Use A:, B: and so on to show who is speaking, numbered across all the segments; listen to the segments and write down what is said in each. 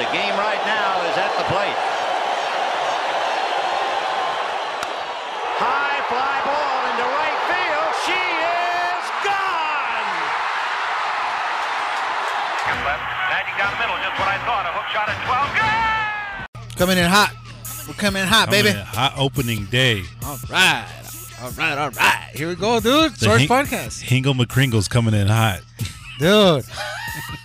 A: The game right now is at the plate. High fly ball into right field. She is gone.
B: Left, landing down the middle, just what I thought. A hook shot at 12. Good!
C: Coming in hot. We're coming in hot,
D: Coming
C: baby.
D: in Hot opening day.
C: All right. All right, all right. Here we go, dude.
D: The
C: Source
D: Hin-
C: Podcast.
D: Hingle McCringle's coming in hot.
C: Dude.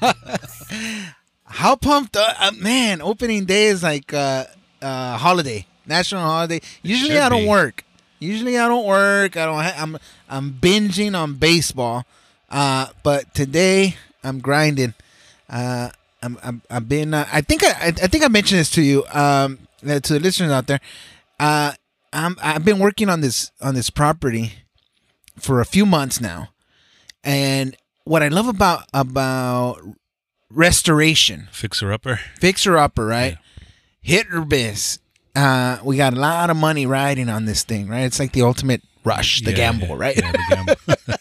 C: How pumped uh, uh, man, opening day is like uh uh holiday, national holiday. Usually I don't
D: be.
C: work. Usually I don't work. I don't ha- I'm I'm binging on baseball. Uh but today I'm grinding. Uh I'm, I'm I've been uh, I think I I I think I mentioned this to you um uh, to the listeners out there. Uh I'm I've been working on this on this property for a few months now. And what I love about about restoration,
D: Fixer upper.
C: fixer upper, right? Hit or miss. Uh, we got a lot of money riding on this thing, right? It's like the ultimate rush, the
D: Yeah,
C: gamble,
D: yeah,
C: right?
D: yeah, the gamble.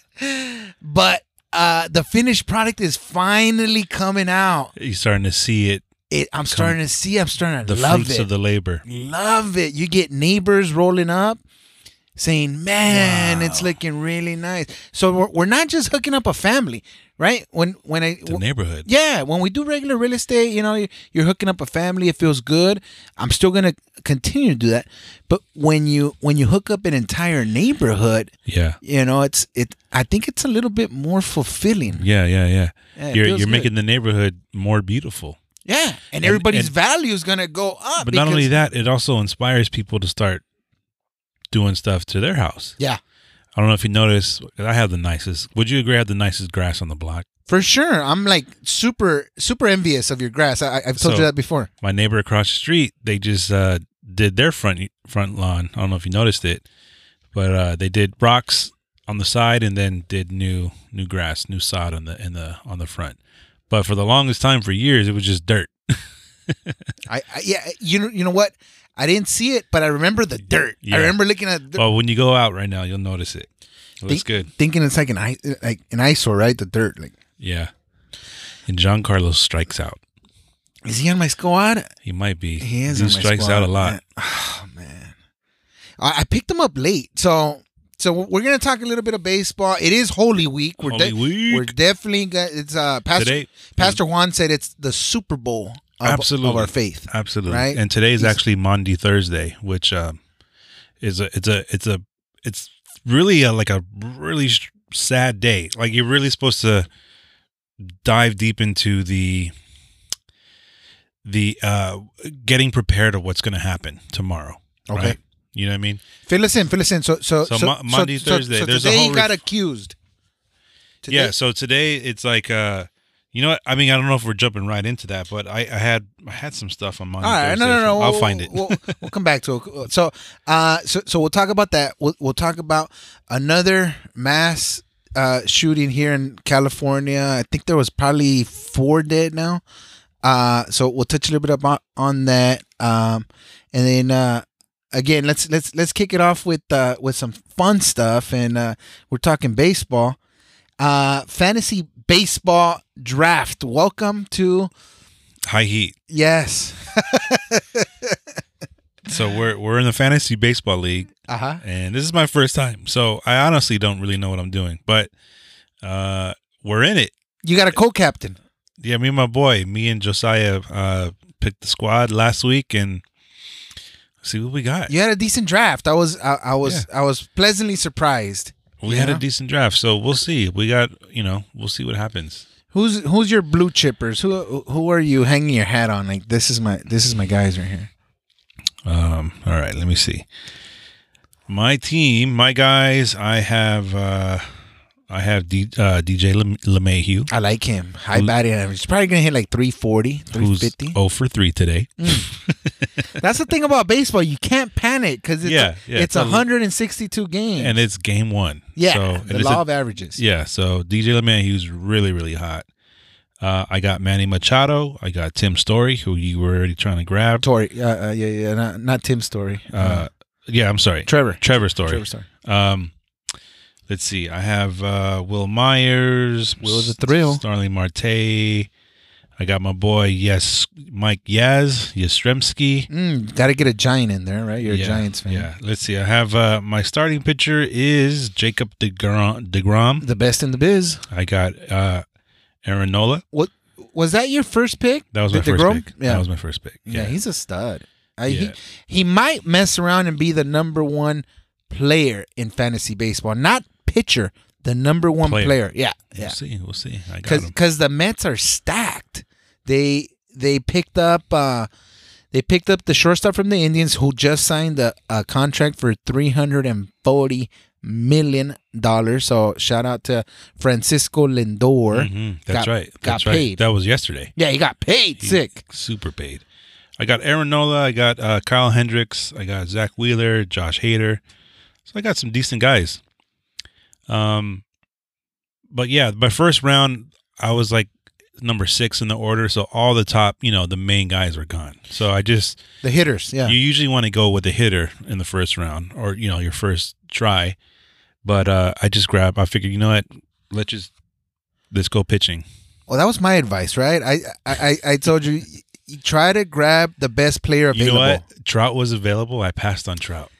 C: But uh, the finished product is finally coming out.
D: You're starting to see it.
C: It, I'm starting to see. I'm starting to
D: The
C: love
D: fruits
C: it.
D: of the labor.
C: love it. You get neighbors rolling up saying, "Man, it's looking really nice." So we're, we're not just hooking up a family, right? When when I
D: The neighborhood.
C: yeah, when we do regular real estate, you know, you're, you're hooking up a family. It feels good. I'm still gonna continue to do that. But when you when you hook up an entire neighborhood,
D: Yeah.
C: you know, it's it. I think it's a little bit more fulfilling.
D: Yeah, yeah, yeah.
C: Yeah,
D: you're you're
C: good.
D: making the neighborhood more beautiful.
C: Yeah, and,
D: And-
C: everybody's
D: and-
C: value is gonna go up.
D: But not only that, it also inspires people to start doing stuff to their house.
C: yeah,
D: I don't know if you noticed. I have the nicest. Would you agree I have the nicest grass on the block?
C: for sure. I'm like super super envious of your grass. I, I've told
D: So-
C: you that before.
D: My neighbor across the street, they just uh, did their front front lawn. I don't know if you noticed it, but uh, they did rocks on the side and then did new new grass, new sod on the in the on the front. But for the longest time, for years, it was just dirt.
C: I, I yeah, you know you know what? I didn't see it, but I remember the dirt.
D: Yeah.
C: I remember looking at the,
D: Well, when you go out right now, you'll notice it. It looks
C: think-
D: good.
C: thinking it's like an eye, like an eyesore, right? The dirt. Like,
D: Yeah. And Giancarlo strikes out.
C: is he on my squad?
D: He might be.
C: He is.
D: He strikes
C: squad.
D: out a lot.
C: Man. Oh man, I, I picked him up late, so so we're gonna talk a little bit of baseball. It is Holy Week. We're
D: Holy Week.
C: We're definitely got it's uh Pastor
D: Today-
C: Pastor Juan said it's the Super Bowl of,
D: Absolutely.
C: of our faith.
D: Absolutely.
C: Right?
D: And today is
C: He's-
D: actually Maundy Thursday, which um, is a it's a it's a it's really a, like a really sad day. Like you're really supposed to dive deep into the the uh getting prepared of what's going to happen tomorrow.
C: Okay.
D: right? You know what I mean?
C: Fill us in, fill us in. So so
D: So Mo- Maundy, Thursday,
C: So,
D: there's a
C: today he got
D: ref-
C: accused. Today-
D: Yeah, so today it's like uh you know what? I mean, I don't know if we're jumping right into that, but I, I had I had some stuff on Monday.
C: All right, no, no, no.
D: I'll
C: we'll-
D: find it.
C: We'll, we'll come back to it. So, uh, so, so we'll talk about that. We'll, we'll talk about another mass uh, shooting here in California. I think there was probably four dead now. Uh, so we'll touch a little bit about on that. Um, and then uh, again, let's let's let's kick it off with uh, with some fun stuff. And uh, we're talking baseball. Uh, fantasy baseball draft. Welcome to
D: High heat.
C: yes.
D: So we're we're in the fantasy baseball league,
C: Uh huh.
D: and this is my first time. So I honestly don't really know what I'm doing, but uh, we're in it.
C: You got a co-captain.
D: Yeah, me and my boy, me and Josiah, uh, picked the squad last week, and see what we got.
C: You had a decent draft. I was I, I was I was pleasantly surprised.
D: We had a decent draft, so we'll see. We got you know, we'll see what happens.
C: Who's who's your blue chippers? Who who are you hanging your hat on? Like this is my this is my guys right here.
D: Um, all right, let me see. My team, my guys, I have uh I have D, uh, DJ Lem- LeMahieu,
C: I like him. High
D: Who-
C: batting average. He's probably gonna hit like 340,
D: who's
C: 350.
D: 0 for 3 today.
C: That's the thing about baseball. You can't panic because it's
D: Yeah, yeah,
C: it's
D: totally.
C: 162 games.
D: And it's game one.
C: yeah,
D: So,
C: the law
D: a-
C: of averages.
D: Yeah, so DJ LeMahieu's really, really hot. Uh, I got Manny Machado. I got Tim Story, who you were already trying to grab.
C: Tory, uh, uh, yeah, yeah, not, not Tim's story.
D: Uh, yeah, I'm sorry.
C: Trevor.
D: Trevor Story.
C: Trevor story.
D: Um, let's see. I have uh, Wil Myers.
C: Will is a thrill.
D: Starling Marte. I got my boy Yes Mike Yaz Yastrzemski.
C: Mm, Got to get a giant in there, right? You're
D: yeah,
C: a Giants fan.
D: Yeah. Let's see. I have uh, my starting pitcher is Jacob DeGrom. DeGrom.
C: The best in the biz.
D: I got uh, Aaron Nola.
C: What was that your first pick?
D: That was my
C: The-
D: first pick.
C: Yeah.
D: That was my first pick.
C: yeah.
D: Yeah.
C: he's a stud. I,
D: Yeah.
C: he, he might mess around and be the number one player in fantasy baseball. Not pitcher, the number one player.
D: Player.
C: Yeah.
D: We'll see. We'll see. I got
C: Because because the Mets are stacked. They they picked up uh they picked up the shortstop from the Indians who just signed a, a contract for three hundred and forty million dollars. So shout out to Francisco Lindor.
D: Mhm. That's
C: got-
D: right.
C: got
D: That's right.
C: paid.
D: That was yesterday.
C: Yeah, he got paid.
D: He-
C: Sick.
D: Super paid. I got Aaron Nola. I got uh, Kyle Hendricks. I got Zack Wheeler, Josh Hader. So I got some decent guys. Um, but yeah, my first round, I was like number six in the order. So all the top, you know, the main guys were gone. So I just,
C: The hitters. Yeah.
D: you usually want to go with the hitter in the first round or, you know, your first try. But uh, I just grabbed, I figured, you know what? Let's just, let's go pitching.
C: well, that was my advice, right? I I I, told you. You try to grab the best player
D: You
C: available.
D: know what? Trout was available. I passed on Trout.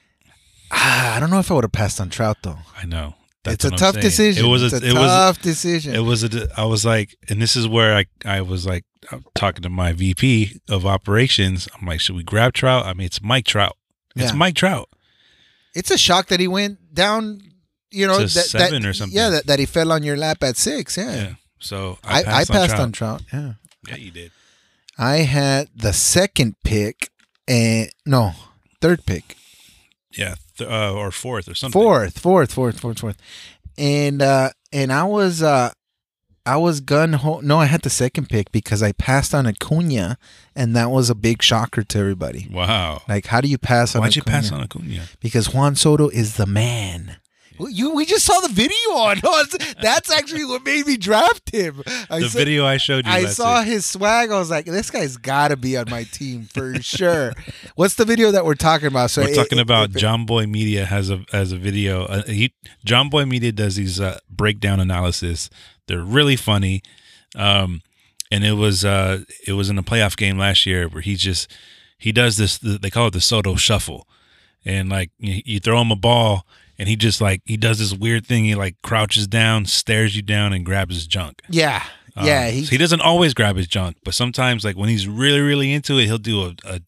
C: Ah, I don't know if I would have passed on Trout though.
D: I know.
C: It's a tough decision.
D: It was a,
C: a
D: it was
C: tough decision.
D: it was a. I was like, and this is where I I was like I'm talking to my VP of operations. I'm like, should we grab Trout? I mean, it's Mike Trout. It's
C: Yeah.
D: Mike Trout.
C: it's a shock that he went down. You know, that,
D: seven
C: that-
D: or something.
C: Yeah, that, that he fell on your lap at six. Yeah,
D: Yeah. So I,
C: I, I passed, on,
D: Trout.
C: Trout. Yeah,
D: Yeah, you did.
C: I had the second pick and no third pick,
D: Yeah, th- uh, or fourth or something.
C: fourth, fourth, fourth, fourth, fourth, and uh and I was uh I was gun ho- no I had the second pick because I passed on Acuna and that was a big shocker to everybody.
D: Wow.
C: Like, how do you pass on?
D: Why'd you pass on Acuna?
C: because Juan Soto is the man. Well, You, we just saw the video on. That's actually what made me draft him. I
D: The
C: saw,
D: video I showed you.
C: I saw
D: week.
C: his swag. I was like, this guy's got to be on my team for sure. What's the video that we're talking about? So
D: We're
C: it-
D: talking
C: it-
D: about
C: it-
D: John Boy Media has a has a video. Uh, he Jomboy Media does these uh, breakdown analysis. They're really funny, um, and it was uh, it was in a playoff game last year where he just he does this. They call it the Soto Shuffle, and like you, you throw him a ball, and he just like he does this weird thing. He like crouches down, stares you down, and grabs his junk.
C: Yeah,
D: Um,
C: yeah.
D: so
C: He,
D: he doesn't always grab his junk, but sometimes like when he's really really into it, he'll do a a,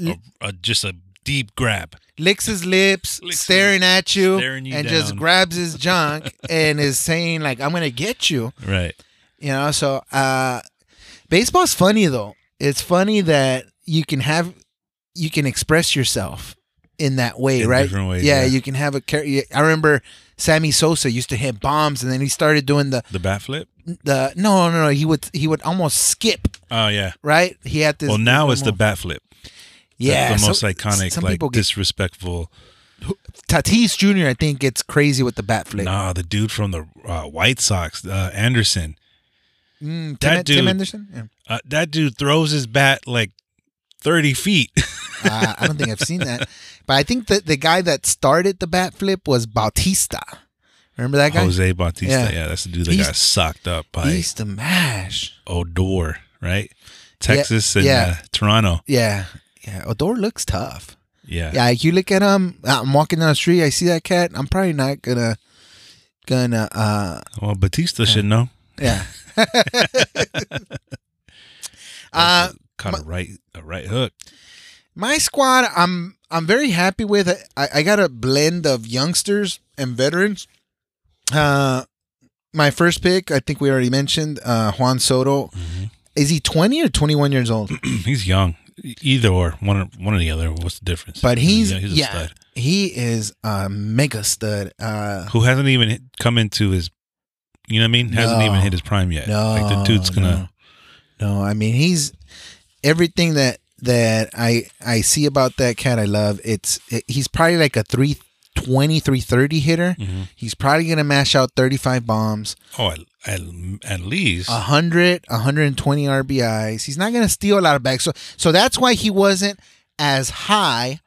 D: a, a just a deep grab.
C: licks his lips,
D: Licks
C: staring at you,
D: staring you
C: and just grabs his junk and is saying like, "I'm gonna get you."
D: Right.
C: You know, so uh baseball's funny though. It's funny that you can have you can express yourself in that way,
D: In
C: right?
D: ways,
C: yeah,
D: yeah.
C: you can have a I remember Sammy Sosa used to hit bombs and then he started doing the
D: The bat flip.
C: the no, no, no, he would he would almost skip,
D: Oh yeah.
C: right? He had this
D: Well, now it's the bat flip.
C: yeah,
D: That's the most
C: so-
D: iconic,
C: Some
D: like
C: get
D: disrespectful.
C: Tatis Jr. I think gets crazy with the bat flip.
D: Nah, the dude from the uh, White Sox, uh, Anderson.
C: Mm,
D: that
C: Tim, Tim
D: dude-
C: Anderson. Yeah.
D: Uh, that dude throws his bat like thirty feet.
C: Uh, I don't think I've seen that, but I think that the guy that started the bat flip was Bautista. Remember that guy?
D: Jose Bautista.
C: Yeah.
D: Yeah. that's the dude that got sucked up by
C: used to mash.
D: Odor, right? Texas and
C: yeah.
D: Uh, Toronto.
C: Yeah, yeah. Odor looks tough.
D: Yeah.
C: Yeah, like you look at him. I'm walking down the street. I see that cat. I'm probably not gonna, gonna. uh
D: Well, Bautista should know.
C: Yeah. uh,
D: Caught a right a right hook.
C: my squad. I'm I'm very happy with. I, I got a blend of youngsters and veterans. Uh, my first pick. I think we already mentioned uh, Juan Soto.
D: Mm-hmm.
C: Is he 20 or 21 years old?
D: he's young. Either or, one or one or the other. What's the difference?
C: But he's
D: he's a
C: yeah,
D: stud.
C: he is a mega stud. Uh,
D: Who hasn't even come into his, you know what I mean? Hasn't
C: No.
D: even hit his prime yet.
C: no,
D: like the dude's gonna.
C: No. no, I mean he's everything that I I see about that cat. I love. It's it, he's probably like a 320, 330 hitter.
D: Mhm.
C: He's probably gonna mash out thirty five bombs,
D: Oh, at, at, at least.
C: 100, 120 RBIs. He's not gonna steal a lot of bags. So so that's why he wasn't as high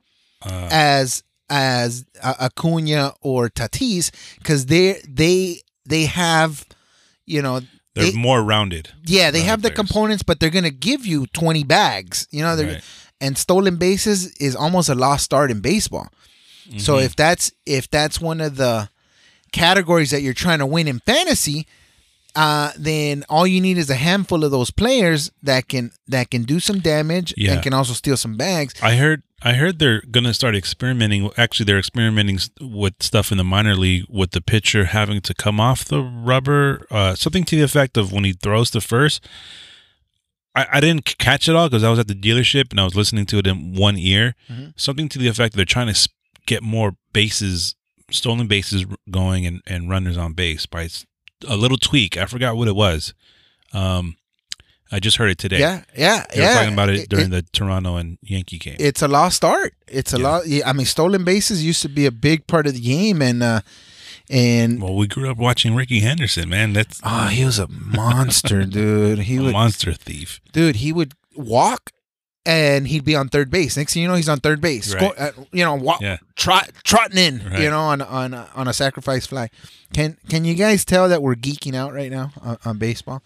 D: Uh,
C: as as uh, Acuna or Tatis because they they they have you know
D: They're
C: They-
D: more rounded.
C: Yeah, they
D: Rounded
C: have the
D: players.
C: components, but they're gonna give you twenty bags. You know, they're
D: Right.
C: and stolen bases is almost a lost art in baseball. So
D: Mm-hmm.
C: if that's if that's one of the categories that you're trying to win in fantasy, uh, then all you need is a handful of those players that can that can do some damage
D: Yeah.
C: and can also steal some bags.
D: I heard I heard they're gonna start experimenting. Actually, they're experimenting with stuff in the minor league with the pitcher having to come off the rubber. Uh, something to the effect of when he throws to first. I, I didn't catch it all because I was at the dealership and I was listening to it in one ear.
C: Mhm.
D: Something to the effect that they're trying to get more bases, stolen bases going and, and runners on base by a little tweak. I forgot what it was. Um, I just heard it today.
C: Yeah, yeah,
D: They were
C: yeah.
D: talking about it during
C: it-
D: the Toronto and Yankee game.
C: it's a lost art. It's a
D: Yeah.
C: lot. Yeah, I mean, stolen bases used to be a big part of the game, and uh, and
D: Well, we grew up watching Rickey Henderson, man. That's
C: oh, he was a monster, dude. He was
D: monster thief.
C: dude. He would walk, and he'd be on third base. Next thing you know, he's on third base.
D: Right.
C: Sco- uh, you know, wa-
D: Yeah.
C: trot, trotting in.
D: Right.
C: You know, on on a- on a sacrifice fly. Can can you guys tell that we're geeking out right now on, on baseball?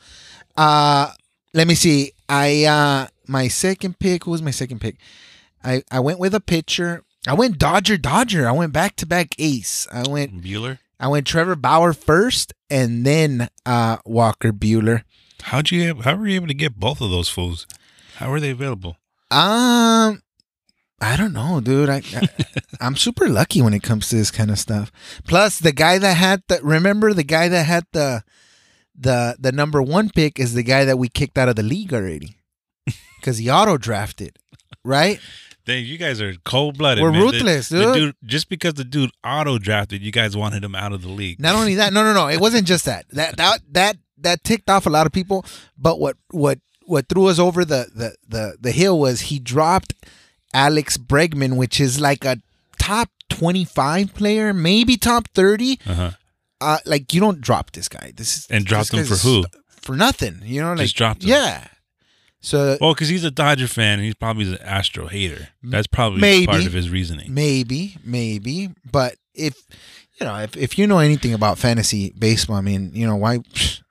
C: Uh let me see. I uh my second pick. Who was my second pick? I I went with a pitcher. I went Dodger Dodger. I went back to back ace. I went
D: Buehler.
C: I went Trevor Bauer first and then uh Walker Buehler.
D: How'd you have, how were you able to get both of those fools? How were they available?
C: Um I don't know, dude. I, I I'm super lucky when it comes to this kind of stuff. Plus the guy that had the remember the guy that had the the the number 1 pick is the guy that we kicked out of the league already. Cuz he auto drafted, right?
D: Dang, you guys are cold blooded.
C: We're ruthless, dude.
D: Just because the dude auto drafted, you guys wanted him out of the league.
C: Not only that, no, no, no. It wasn't just that. That that that that ticked off a lot of people. But what what what threw us over the the the, the hill was he dropped Alex Bregman, which is like a top twenty five player, maybe top thirty.
D: Uh-huh.
C: Uh, like you don't drop this guy. This is
D: And dropped him for who?
C: For nothing. You know, like
D: Just dropped him.
C: Yeah. So
D: Well, because he's a Dodger fan and he's probably an Astro hater. That's probably
C: Maybe.
D: part of his reasoning.
C: maybe, maybe, but if you know, if if you know anything about fantasy baseball, I mean, you know, why?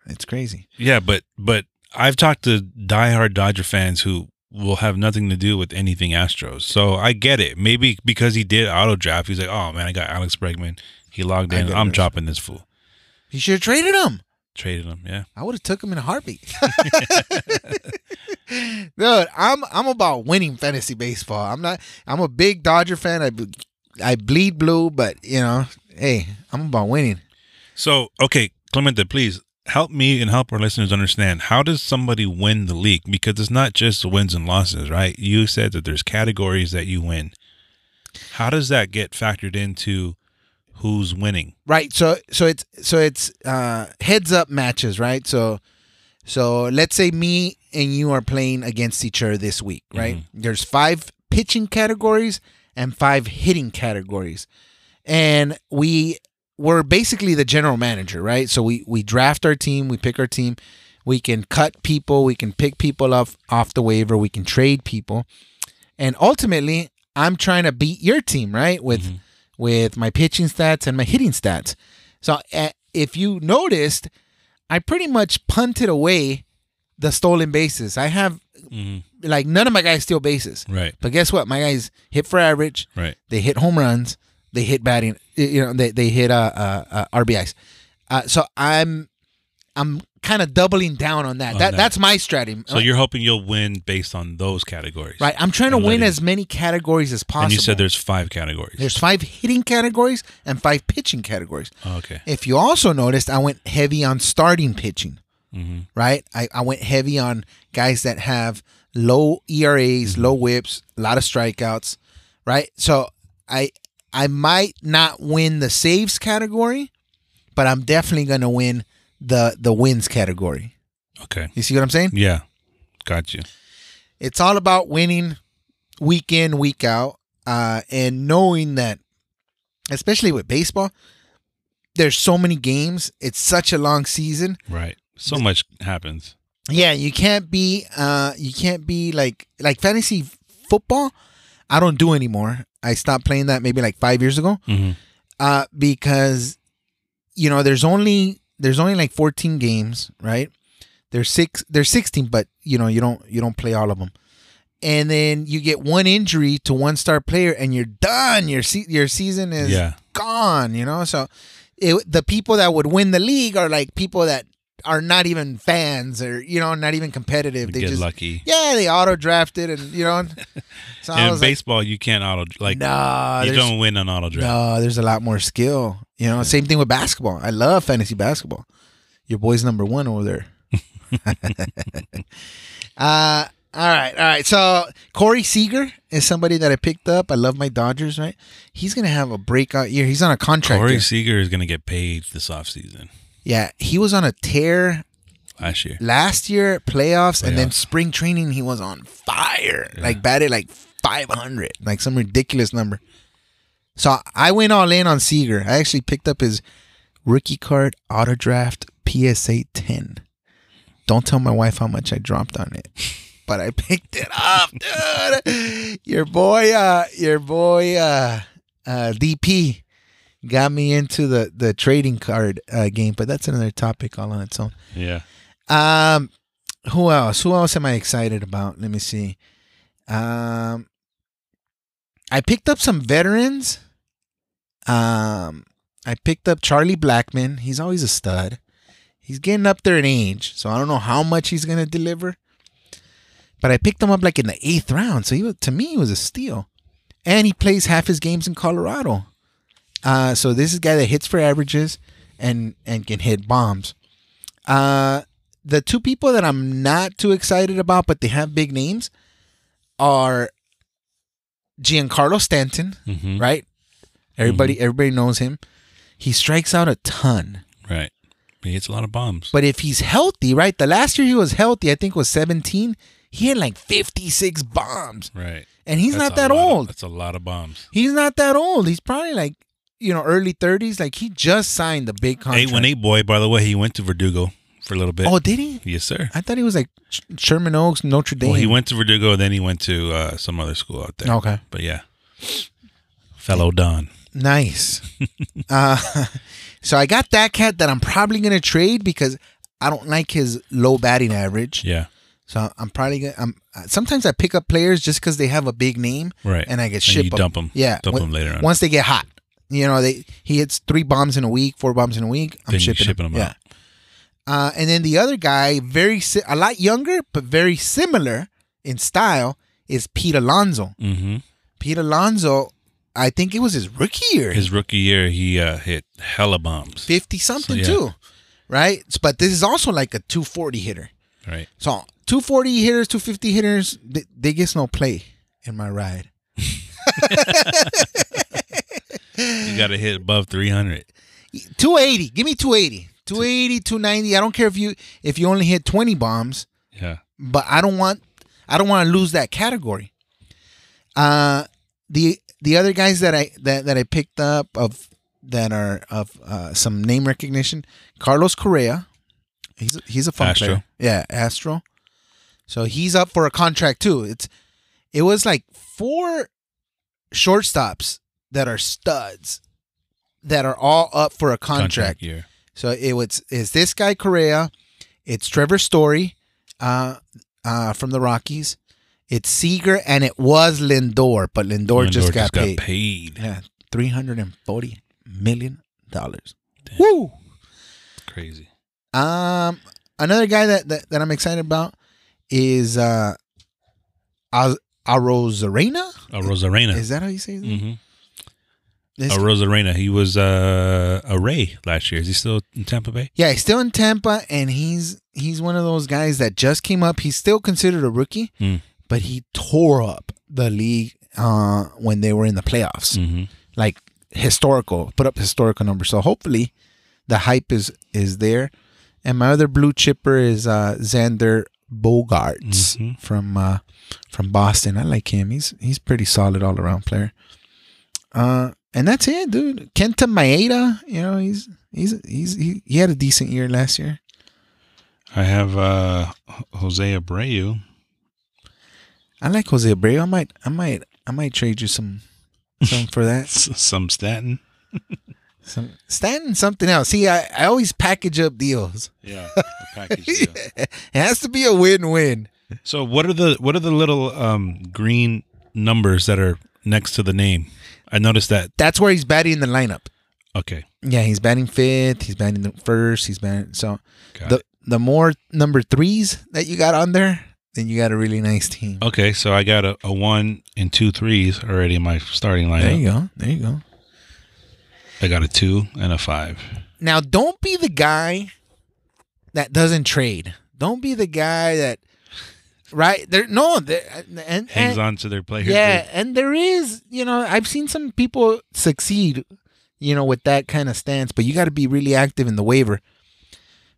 C: It's crazy.
D: Yeah, but but I've talked to diehard Dodger fans who will have nothing to do with anything Astros. So I get it. Maybe because he did auto draft, he's like, oh man, I got Alex Bregman. He logged in. I'm
C: it.
D: dropping this fool.
C: You should have traded him.
D: Traded him. Yeah.
C: I would have took him in a heartbeat. Dude, I'm I'm about winning fantasy baseball. I'm not. I'm a big Dodger fan. I I bleed blue, but you know, hey, I'm about winning.
D: So okay, Clemente, please help me and help our listeners understand how does somebody win the league because it's not just wins and losses, right? You said that there's categories that you win. How does that get factored into who's winning?
C: Right. So so it's so it's uh, heads up matches, right? So so let's say me and you are playing against each other this week, right? There's five pitching categories and five hitting categories, and we we're basically the general manager, right? So we we draft our team, we pick our team, we can cut people, we can pick people off off the waiver, we can trade people, and ultimately, I'm trying to beat your team, right? With with my pitching stats and my hitting stats. So uh, if you noticed, I pretty much punted away the stolen bases. I have
D: hmm
C: like none of my guys steal bases.
D: Right.
C: But guess what? My guys hit for average.
D: Right.
C: They hit home runs. They hit batting. You know, they they hit uh, uh, uh RBIs. Uh, so I'm I'm kind of doubling down on that.
D: On
C: that,
D: that.
C: that's my strategy.
D: So you're hoping you'll win based on those categories.
C: right. I'm trying to win as many categories as possible.
D: And you said there's five categories.
C: there's five hitting categories and five pitching categories.
D: Oh, okay.
C: If you also noticed, I went heavy on starting pitching,
D: hmm
C: right? I, I went heavy on guys that have low ERAs, low whips, a lot of strikeouts, right? So I I might not win the saves category, but I'm definitely gonna win the the wins category.
D: Okay.
C: You see what I'm saying?
D: Yeah. Got you.
C: It's all about winning week in, week out, uh, and knowing that, especially with baseball, there's so many games. It's such a long season.
D: Right. So much happens.
C: Yeah, you can't be uh you can't be like like fantasy football. I don't do anymore. I stopped playing that maybe like 5 years ago
D: hmm
C: uh because you know, there's only there's only like 14 games, right? They're six. They're sixteen, but you know you don't you don't play all of them. And then you get one injury to one star player, and you're done. Your se- your season is
D: Yeah.
C: gone. You know, so it, the people that would win the league are like people that are not even fans or you know not even competitive. They
D: Get
C: just
D: lucky.
C: yeah they auto drafted and you know. So
D: in
C: was like,
D: baseball, you can't auto like
C: nah,
D: you don't win an auto draft.
C: no, there's a lot more skill. You know, same thing with basketball. I love fantasy basketball. Your boy's number one over there. uh all right, all right. So Corey Seager is somebody that I picked up. I love my Dodgers, right? He's gonna have a breakout year. He's on a contract.
D: Corey
C: year.
D: Seager is going to get paid this offseason
C: Yeah, he was on a tear
D: last year.
C: last year, playoffs, and then spring training. He was on fire, like batted like 500, like some ridiculous number. So I went all in on Seager. I actually picked up his rookie card auto draft PSA 10. Don't tell my wife how much I dropped on it. But I picked it up, dude. Your boy, uh, your boy, uh, uh, DP got me into the the trading card uh, game, but that's another topic all on its own.
D: Yeah.
C: Um, who else? Who else am I excited about? Let me see. Um, I picked up some veterans. Um, I picked up Charlie Blackmon. He's always a stud. He's getting up there in age, so I don't know how much he's gonna deliver. But I picked him up like in the eighth round, so he was, to me he was a steal. And he plays half his games in Colorado. Uh, so this is a guy that hits for averages and and can hit bombs. Uh, the two people that I'm not too excited about, but they have big names, are Giancarlo Stanton,
D: hmm
C: right? Everybody, everybody knows him. He strikes out a ton,
D: Right. He hits a lot of bombs.
C: but if he's healthy, right? The last year he was healthy, I think was 17. He had like 56 bombs,
D: right.
C: and he's
D: That's
C: not that
D: lot of-
C: old.
D: that's a lot of bombs.
C: he's not that old. He's probably like you know early 30s. Like he just signed the big contract.
D: Eight one eight boy. By the way, he went to Verdugo for a little bit.
C: Oh, did he?
D: yes, sir.
C: I thought he was like Sherman Oaks, Notre Dame.
D: Well, he went to Verdugo, then he went to uh, some other school out there.
C: Okay.
D: But yeah, fellow Don.
C: Nice. uh, so I got that cat that I'm probably gonna trade because I don't like his low batting average.
D: Yeah.
C: So I'm probably gonna. I'm, sometimes I pick up players just because they have a big name,
D: Right.
C: and I get
D: And
C: ship
D: you
C: them.
D: dump 'em.
C: Yeah,
D: Dump
C: when-
D: 'em later on.
C: Once they get hot, you know, they he hits three bombs in a week, four bombs in a week. I'm
D: Then
C: shipping,
D: shipping
C: them.
D: 'em
C: Yeah.
D: out.
C: Uh, and then the other guy, very si- a lot younger, but very similar in style, is Pete Alonso.
D: Mm-hmm.
C: Pete Alonso, I think it was his rookie year.
D: His rookie year, he uh, hit hella bombs.
C: 50 something
D: So, yeah.
C: too, right? But this is also like a 240 hitter.
D: Right.
C: So 240 hitters, 250 hitters, they, they get no play in my ride.
D: You got to hit above 300.
C: 280, give me 280. 280, 290. I don't care if you if you only hit 20 bombs,
D: Yeah.
C: but I don't want I don't want to lose that category. Uh the the other guys that I that, that I picked up of that are of uh, some name recognition, Carlos Correa. He's a, he's a fun
D: Astro.
C: player. Yeah, Astro. So he's up for a contract too. It's it was like four shortstops that are studs that are all up for a contract.
D: year.
C: So it was is this guy Correa, it's Trevor Story, uh, uh, from the Rockies, it's Seager, and it was Lindor, but Lindor, just, got, paid.
D: paid.
C: Yeah, three hundred and forty million dollars. Woo!
D: Crazy.
C: Um, another guy that, that, that I'm excited about is uh, Arozarena.
D: A Rosarena.
C: Is that how you say it?
D: Mm-hmm.
C: This-
D: Arozarena. He was uh, a Ray last year. Is he still in Tampa Bay?
C: Yeah, he's still in Tampa, and he's he's one of those guys that just came up. He's still considered a rookie,
D: Mm.
C: but he tore up the league uh, when they were in the playoffs,
D: Mm-hmm.
C: like historical, put up historical numbers. So hopefully, the hype is is there. And my other blue chipper is uh, Xander Bogaerts
D: Mhm.
C: from uh, from Boston. I like him. He's he's pretty solid all around player. Uh, and that's it, dude. Kenta Maeda, you know, he's he's he's he, he had a decent year last year.
D: I have uh, Jose Abreu.
C: I like Jose Abreu. I might I might I might trade you some some for that.
D: Some Stanton.
C: Some Stanton's something else. See, I, I always package up deals.
D: Yeah, package deal.
C: it has to be a win-win.
D: So what are the what are the little um, green numbers that are next to the name? I noticed that.
C: That's where he's batting in the lineup.
D: Okay,
C: Yeah, he's batting fifth. He's batting the first. He's batting so
D: got
C: the
D: it.
C: the more number threes that you got on there, then you got a really nice team.
D: Okay, so I got a, a one and two threes already in my starting lineup.
C: There you go. There you go.
D: I got a two and a five.
C: Now, don't be the guy that doesn't trade. Don't be the guy that, right? There, no, there, and,
D: Hangs
C: and-
D: on to their player.
C: Yeah,
D: group.
C: and there is, you know, I've seen some people succeed, you know, with that kind of stance, but you got to be really active in the waiver.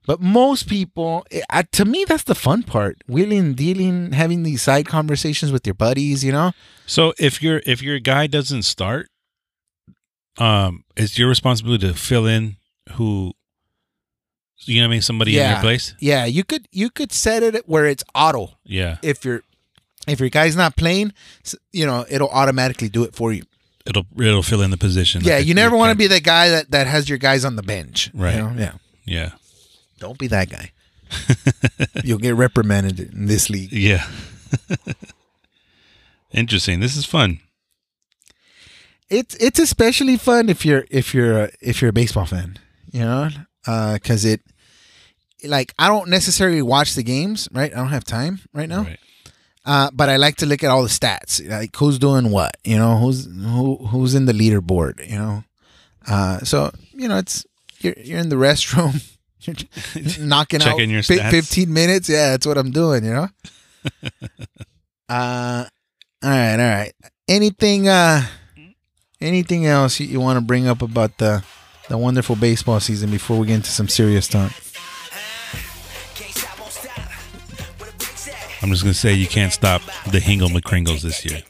C: But most people, eh, uh, to me, that's the fun part: wheeling, dealing, having these side conversations with your buddies. You know,
D: So if your if your guy doesn't start, um, it's your responsibility to fill in who. You know what I mean? Somebody in your place.
C: yeah, you could you could set it where it's auto.
D: Yeah,
C: If your if your guy's not playing, you know, it'll automatically do it for you.
D: it'll it'll fill in the position.
C: Yeah,
D: Like
C: you never want to be the guy that that has your guys on the bench. you
D: Right.
C: know? Yeah.
D: Yeah,
C: Don't be that guy. You'll get reprimanded in this league.
D: yeah. Interesting. This is fun.
C: It's it's especially fun if you're if you're a, if you're a baseball fan, you know, because it like I don't necessarily watch the games, right? I don't have time right now,
D: Right.
C: uh, but I like to look at all the stats, like who's doing what, you know, who's who who's in the leaderboard, you know. Uh, so you know, it's you're you're in the restroom, you're knocking out fi- fifteen minutes. Yeah, that's what I'm doing, you know. uh, all right, all right. Anything uh anything else you, you want to bring up about the the wonderful baseball season before we get into some serious talk?
D: I'm just gonna say you can't stop the Hingle McCringles this year.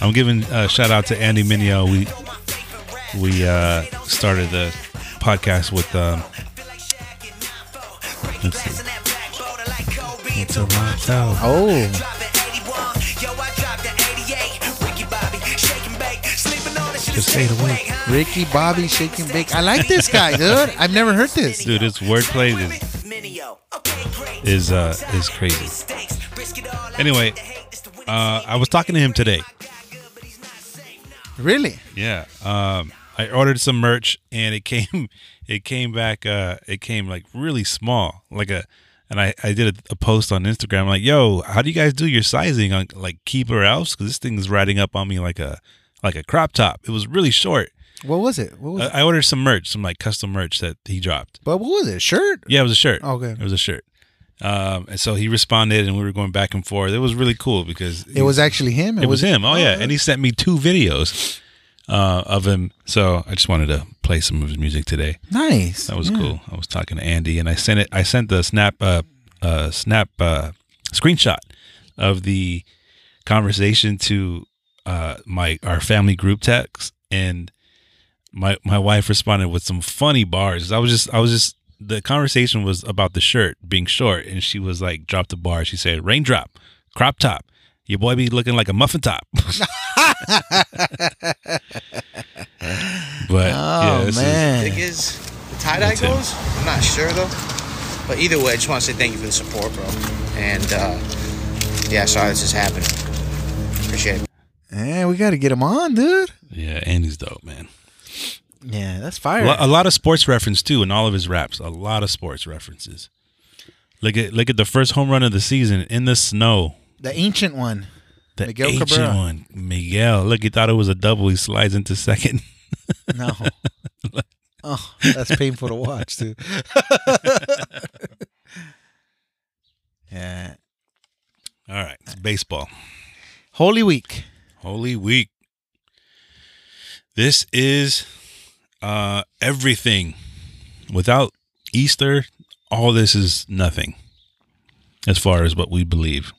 D: I'm giving a shout out to Andy Mineo. We we uh, started the podcast with um, let's see. It's a lot out.
C: Oh,
D: Just fade away.
C: Ricky Bobby shaking bake. I like this guy, dude. I've never heard this.
D: Dude, his wordplay is is uh is crazy. Anyway, uh, I was talking to him today.
C: Really?
D: Yeah. Um, I ordered some merch and it came it came back uh it came like really small. Like a and I, I did a, a post on Instagram like, "Yo, how do you guys do your sizing on like Keeper Elves? Because this thing is riding up on me like a like a crop top. It was really short.
C: What was it? What was
D: I,
C: it?
D: I ordered some merch, some like custom merch that he dropped.
C: But what was it? Shirt?
D: Yeah, it was a shirt.
C: Okay.
D: it was a shirt. Um, and so he responded, and we were going back and forth. It was really cool because
C: It was actually him.
D: it was him. Oh yeah, and he sent me two videos uh, of him. So I just wanted to play some of his music today.
C: nice.
D: That was
C: Yeah.
D: cool. I was talking to Andy, and I sent it. I sent the snap uh, uh, snap uh, screenshot of the conversation to uh, my our family group text, and my my wife responded with some funny bars. I was just I was just the conversation was about the shirt being short, and she was like dropped the bar. She said, "Raindrop, crop top." Your boy be looking like a muffin top. but yeah,
C: Oh
D: this is-
C: man.
E: think is the tie dye goes. I'm not sure though. But either way, I just want to say thank you for the support, bro. And uh, yeah, sorry this is happening. Appreciate it.
C: Yeah, we got to get him on, dude.
D: yeah, Andy's dope, man.
C: Yeah, that's fire.
D: lo- a lot of sports reference too in all of his raps. A lot of sports references. Look at look at the first home run of the season in the snow.
C: the ancient one.
D: The
C: Miguel
D: ancient
C: Cabrera.
D: one, Miguel. Look, he thought it was a double. He slides into second.
C: No. oh, that's painful to watch, too. yeah.
D: All right, it's baseball.
C: Holy Week.
D: Holy Week. This is uh everything. Without Easter, all this is nothing. As far as what we believe.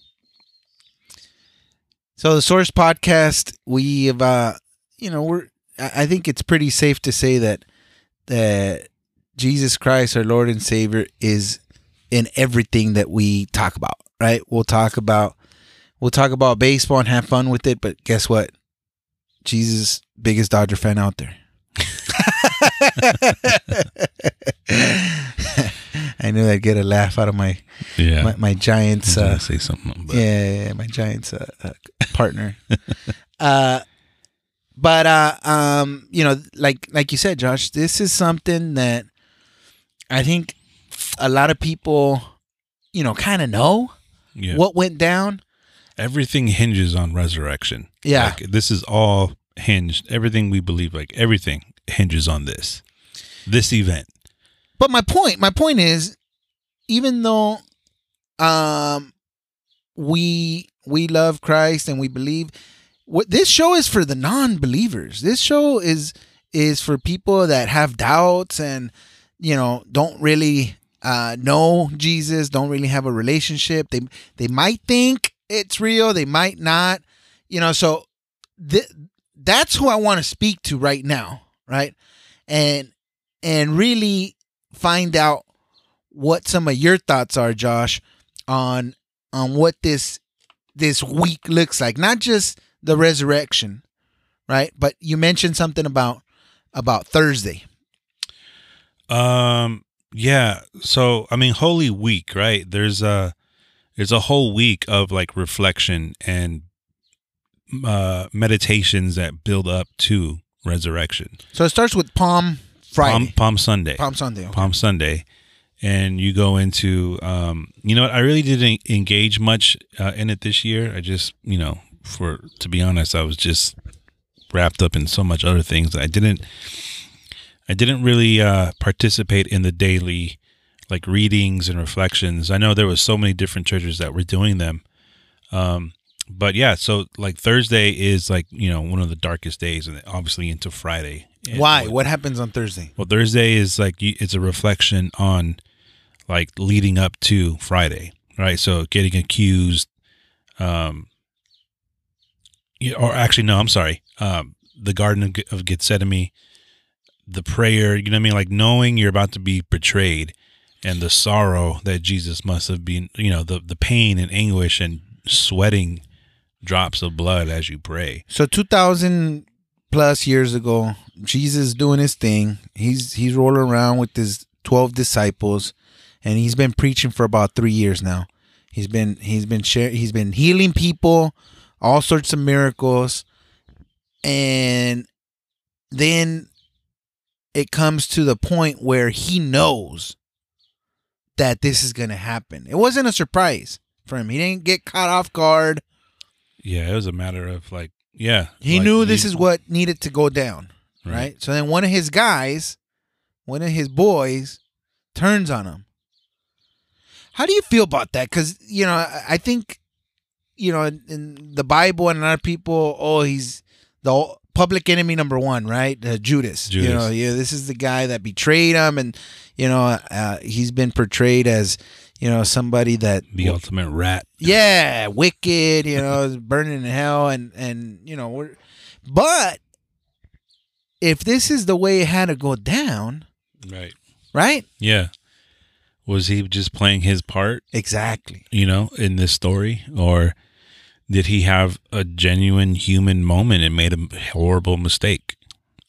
C: So the Source Podcast, we have, uh, you know, we're. I think it's pretty safe to say that that Jesus Christ, our Lord and Savior, is in everything that we talk about. Right? We'll talk about we'll talk about baseball and have fun with it, but guess what? Jesus, biggest Dodger fan out there. I knew I'd get a laugh out of my
D: Yeah.
C: my, my Giants. Uh,
D: say something, but
C: yeah, yeah, yeah, my Giants uh, uh, partner. uh, but uh, um, you know, like like you said, Josh, this is something that I think a lot of people, you know, kind of know
D: yeah.
C: what went down.
D: Everything hinges on resurrection.
C: Yeah.
D: Like, this is all hinged. Everything we believe, like everything hinges on this. This event.
C: But my point, my point is, even though um we we love Christ and we believe what this show is for the non-believers. This show is is for people that have doubts and you know don't really uh, know Jesus, don't really have a relationship. They they might think it's real, they might not. You know, so th- that's who I want to speak to right now, right? And and really find out what some of your thoughts are, Josh, on on what this this week looks like. Not just the resurrection, right? But you mentioned something about about Thursday.
D: Um. Yeah. So I mean, Holy Week, right? There's a there's a whole week of like reflection and uh meditations that build up to resurrection.
C: So it starts with Palm Friday,
D: Palm, Palm Sunday.
C: Palm Sunday. okay.
D: Palm Sunday, and you go into, um, you know what? I really didn't engage much uh, in it this year. I just, you know, for to be honest, I was just wrapped up in so much other things that I didn't, I didn't really uh, participate in the daily like readings and reflections. I know there was so many different churches that were doing them. Um, but yeah, so like Thursday is like you know one of the darkest days, and obviously into Friday.
C: Why?
D: what-
C: What happens on Thursday?
D: well, Thursday is like it's a reflection on like leading up to Friday, right? So getting accused, um, yeah, or actually, no, I'm sorry, um, the Garden of Gethsemane, the prayer, you know what I mean? Like knowing you're about to be betrayed and the sorrow that Jesus must have been, you know, the, the pain and anguish and sweating drops of blood as you pray.
C: So two thousand plus years ago, Jesus doing his thing. He's he's rolling around with his twelve disciples, and he's been preaching for about three years now. He's been he's been share, he's been healing people, all sorts of miracles, and then it comes to the point where he knows that this is going to happen. It wasn't a surprise for him. He didn't get caught off guard.
D: Yeah, it was a matter of like, yeah.
C: He
D: like,
C: knew this
D: you-
C: is what needed to go down, right.
D: Right.
C: So then one of his guys, one of his boys, turns on him. How do you feel about that? Because you know, I think, you know, in, in the Bible and other people, oh, he's the public enemy number one, right? Uh, Judas. You know, yeah, this is the guy that betrayed him, and you know, uh, he's been portrayed as, you know, somebody that
D: the ultimate rat.
C: yeah, wicked, you know, burning in hell, and and you know, we're, but if this is the way it had to go down,
D: Right.
C: right?
D: Yeah. Was he just playing his part,
C: Exactly.
D: you know, in this story? Or did he have a genuine human moment and made a horrible mistake,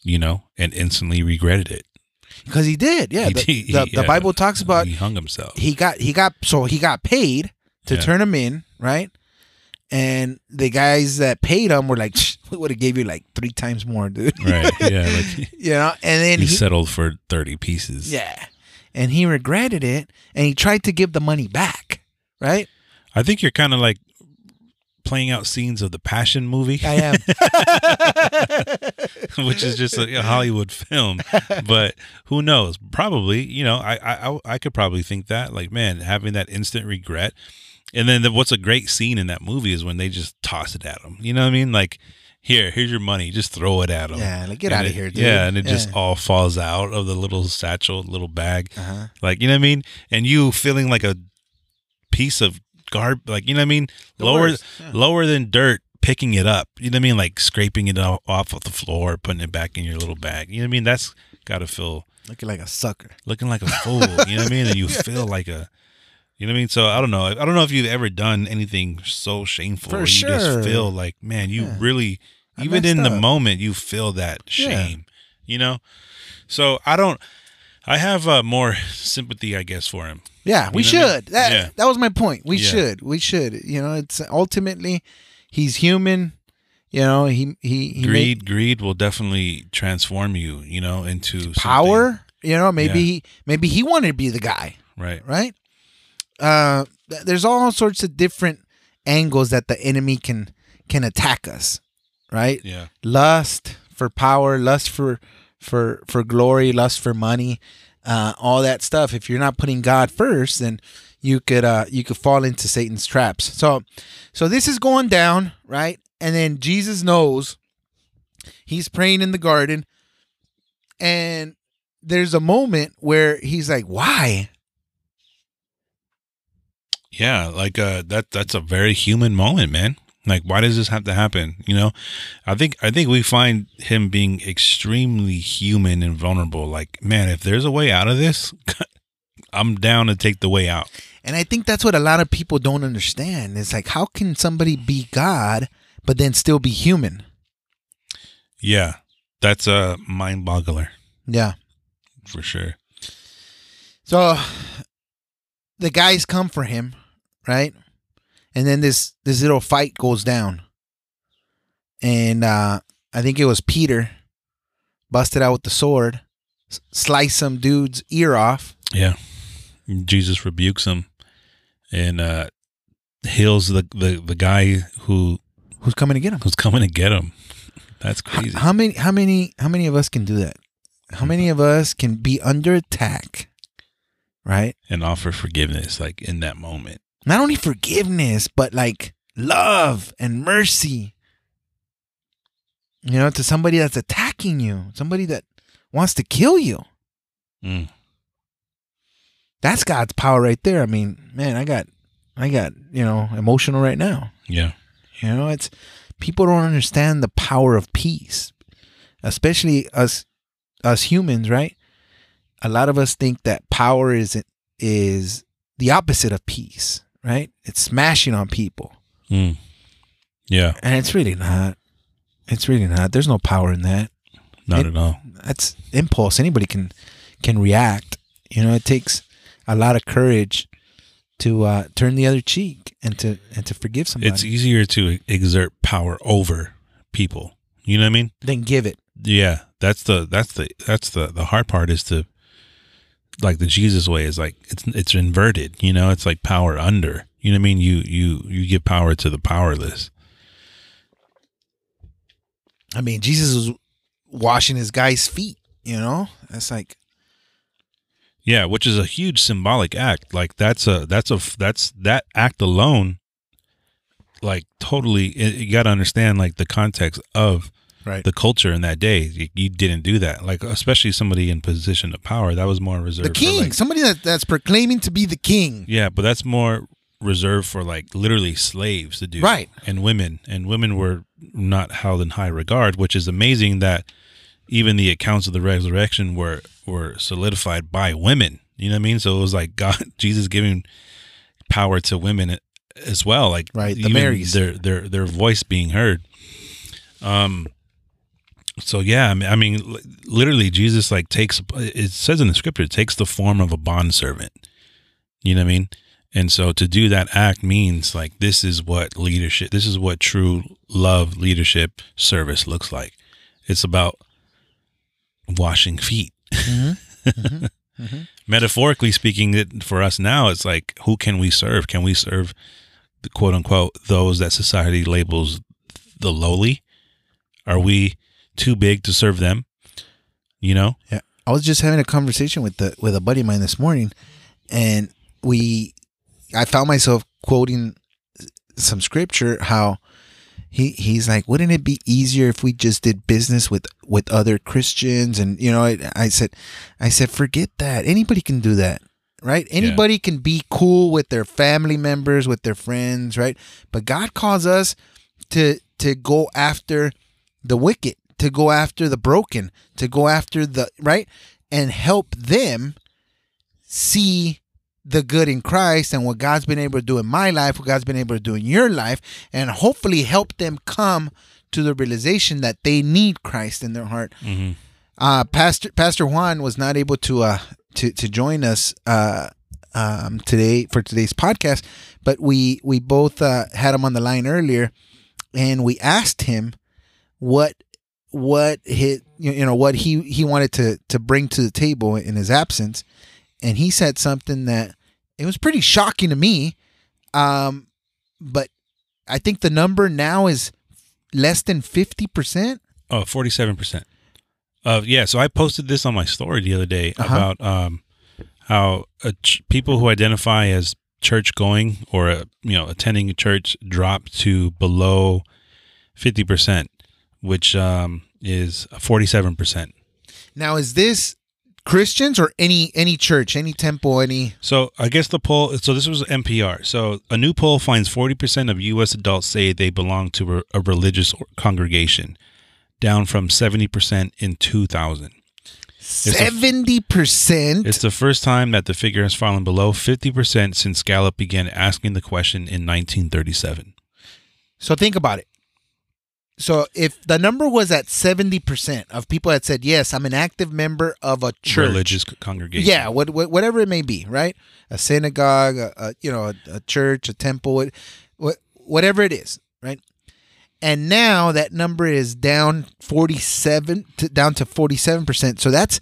D: you know, and instantly regretted it?
C: Because he did, yeah.
D: He
C: The,
D: did-
C: the,
D: yeah.
C: the Bible talks about
D: he hung himself.
C: he got he got so he got paid to
D: Yeah.
C: turn him in, right? And the guys that paid him were like, we would have gave you like three times more, dude.
D: right. Yeah. Like
C: you know, and then
D: he
C: he,
D: settled for 30 pieces.
C: yeah, and he regretted it, and he tried to give the money back, right?
D: I think you're kind of like playing out scenes of the Passion movie.
C: I am.
D: which is just a, Hollywood film. But who knows? Probably, you know, I, I I- could probably think that, like, man, having that instant regret. And then the, what's a great scene in that movie is when they just toss it at him. You know what I mean? Like, here, here's your money. Just throw it at him.
C: Yeah, like, get
D: And
C: outta
D: it-
C: here, dude.
D: Yeah, and it just all falls out of the little satchel, little bag.
C: Uh-huh.
D: Like, you know what I mean? And you feeling like a piece of garb, like, you know what I mean?
C: The
D: lower,
C: worst, yeah.
D: lower than dirt, picking it up. You know what I mean? Like scraping it off, off of the floor, putting it back in your little bag. You know what I mean? That's got to feel
C: Looking like a sucker.
D: looking like a fool. you know what I mean? And you feel like a, you know what I mean? So I don't know. I don't know if you've ever done anything so shameful.
C: For
D: where You
C: sure.
D: just feel like, man, you
C: Yeah.
D: really,
C: I
D: even in the moment, you feel that
C: Yeah.
D: shame You know, so I don't. I have uh, more sympathy, I guess, for him.
C: Yeah, we
D: what I mean?
C: should. That
D: Yeah.
C: that was my point. We
D: Yeah.
C: should. We should. You know, it's ultimately he's human. You know, he he, he made
D: greed, greed will definitely transform you. You know, into something-
C: power. You know, maybe
D: Yeah.
C: he maybe he wanted to be the guy,
D: Right.
C: right? Uh, th- there's all sorts of different angles that the enemy can can attack us, right?
D: Yeah.
C: lust for power, lust for for for glory, lust for money, uh, all that stuff. If you're not putting God first, then you could uh, you could fall into Satan's traps. So so this is going down, right? And then Jesus knows he's praying in the garden, and there's a moment where he's like, "Why?"
D: Yeah, like uh that that's a very human moment, man. Like why does this have to happen? You know? I think I think we find him being extremely human and vulnerable. Like, man, if there's a way out of this, I'm down to take the way out.
C: And I think that's what a lot of people don't understand. It's like, how can somebody be God but then still be human?
D: Yeah. That's a mind boggler
C: Yeah.
D: for sure.
C: So the guys come for him, right? And then this this little fight goes down. And uh I think it was Peter busted out with the sword, s- sliced some dude's ear off.
D: Yeah. Jesus rebukes him and uh heals the, the, the guy who
C: Who's coming to get him?
D: who's coming to get him. That's crazy.
C: How many how many how many of us can do that? How many of us can be under attack? Right?
D: and offer forgiveness like in that moment.
C: Not only forgiveness, but like love and mercy. You know, to somebody that's attacking you, somebody that wants to kill you.
D: Mm.
C: That's God's power right there. I mean, man, I got I got, you know, emotional right now.
D: Yeah.
C: You know, it's people don't understand the power of peace, especially us us humans, right? A lot of us think that power is is the opposite of peace, right? It's smashing on people,
D: Mm. Yeah.
C: and it's really not. It's really not. There's no power in that.
D: Not
C: It-
D: at all.
C: That's impulse. Anybody can can react. You know, it takes a lot of courage to uh, turn the other cheek and to and to forgive somebody.
D: It's easier to exert power over people. You know what I mean?
C: then give it.
D: Yeah. That's the that's the that's the the hard part is to like the Jesus way is like it's it's inverted. You know, it's like power under. You know what I mean? You you you give power to the powerless.
C: I mean, Jesus was washing his guy's feet. You know, that's like
D: Yeah, which is a huge symbolic act. Like that's a that's a that's that act alone. Like totally, you got to understand like the context of
C: right.
D: the culture in that day. You, you didn't do that. Like especially somebody in position of power. That was more reserved.
C: The king,
D: like,
C: somebody that, that's proclaiming to be the king.
D: yeah, but that's more reserved for like literally slaves to do.
C: Right.
D: And women, and women were not held in high regard, which is amazing that even the accounts of the resurrection were were solidified by women. You know what I mean? So it was like God, Jesus giving power to women as well, like
C: Right, the Marys.
D: their their their voice being heard. Um. So yeah, I mean, I mean, literally, Jesus like takes. It says in the scripture, it takes the form of a bond servant. You know what I mean? And so to do that act means like this is what leadership. This is what true love, leadership, service looks like. It's about washing feet. Mm-hmm. Mm-hmm. Mm-hmm. Metaphorically speaking, it, for us now, it's like who can we serve? Can we serve the quote unquote those that society labels the lowly? Are we too big to serve them? You know?
C: Yeah, I was just having a conversation with the with a buddy of mine this morning, and we, I found myself quoting some scripture. How he he's like, wouldn't it be easier if we just did business with with other Christians? And you know, I, I said, I said, forget that. Anybody can do that. Right? Anybody can be cool with their family members, with their friends, right? But God calls us to to go after the wicked, to go after the broken, to go after the right and help them see the good in Christ and what God's been able to do in my life, what God's been able to do in your life, and hopefully help them come to the realization that they need Christ in their heart.
D: Mm-hmm.
C: uh, Pastor Pastor Juan was not able to uh to to join us uh um today for today's podcast, but we we both uh, had him on the line earlier, and we asked him what what hit you you know what he he wanted to to bring to the table in his absence, and he said something that it was pretty shocking to me, um, but I think the number now is less than fifty percent.
D: Oh, 47%. Uh, yeah, so I posted this on my story the other day
C: Uh-huh.
D: about um, how uh, ch- people who identify as church going or uh, you know attending a church drop to below 50%, which um, is 47%.
C: Now, is this Christians or any any church, any temple, any?
D: So I guess the poll. So this was NPR. So a new poll finds forty percent of U.S. adults say they belong to a- religious congregation, down from seventy percent in two thousand.
C: Seventy percent.
D: It's the first time that the figure has fallen below fifty percent since Gallup began asking the question in 1937.
C: So think about it. So if the number was at seventy percent of people that said yes, I'm an active member of a church,
D: Religious congregation.
C: yeah, what, what, whatever it may be, right? A synagogue, a, a you know, a, a church, a temple, what, what, whatever it is, right? And now that number is down forty seven to down to forty seven percent. So that's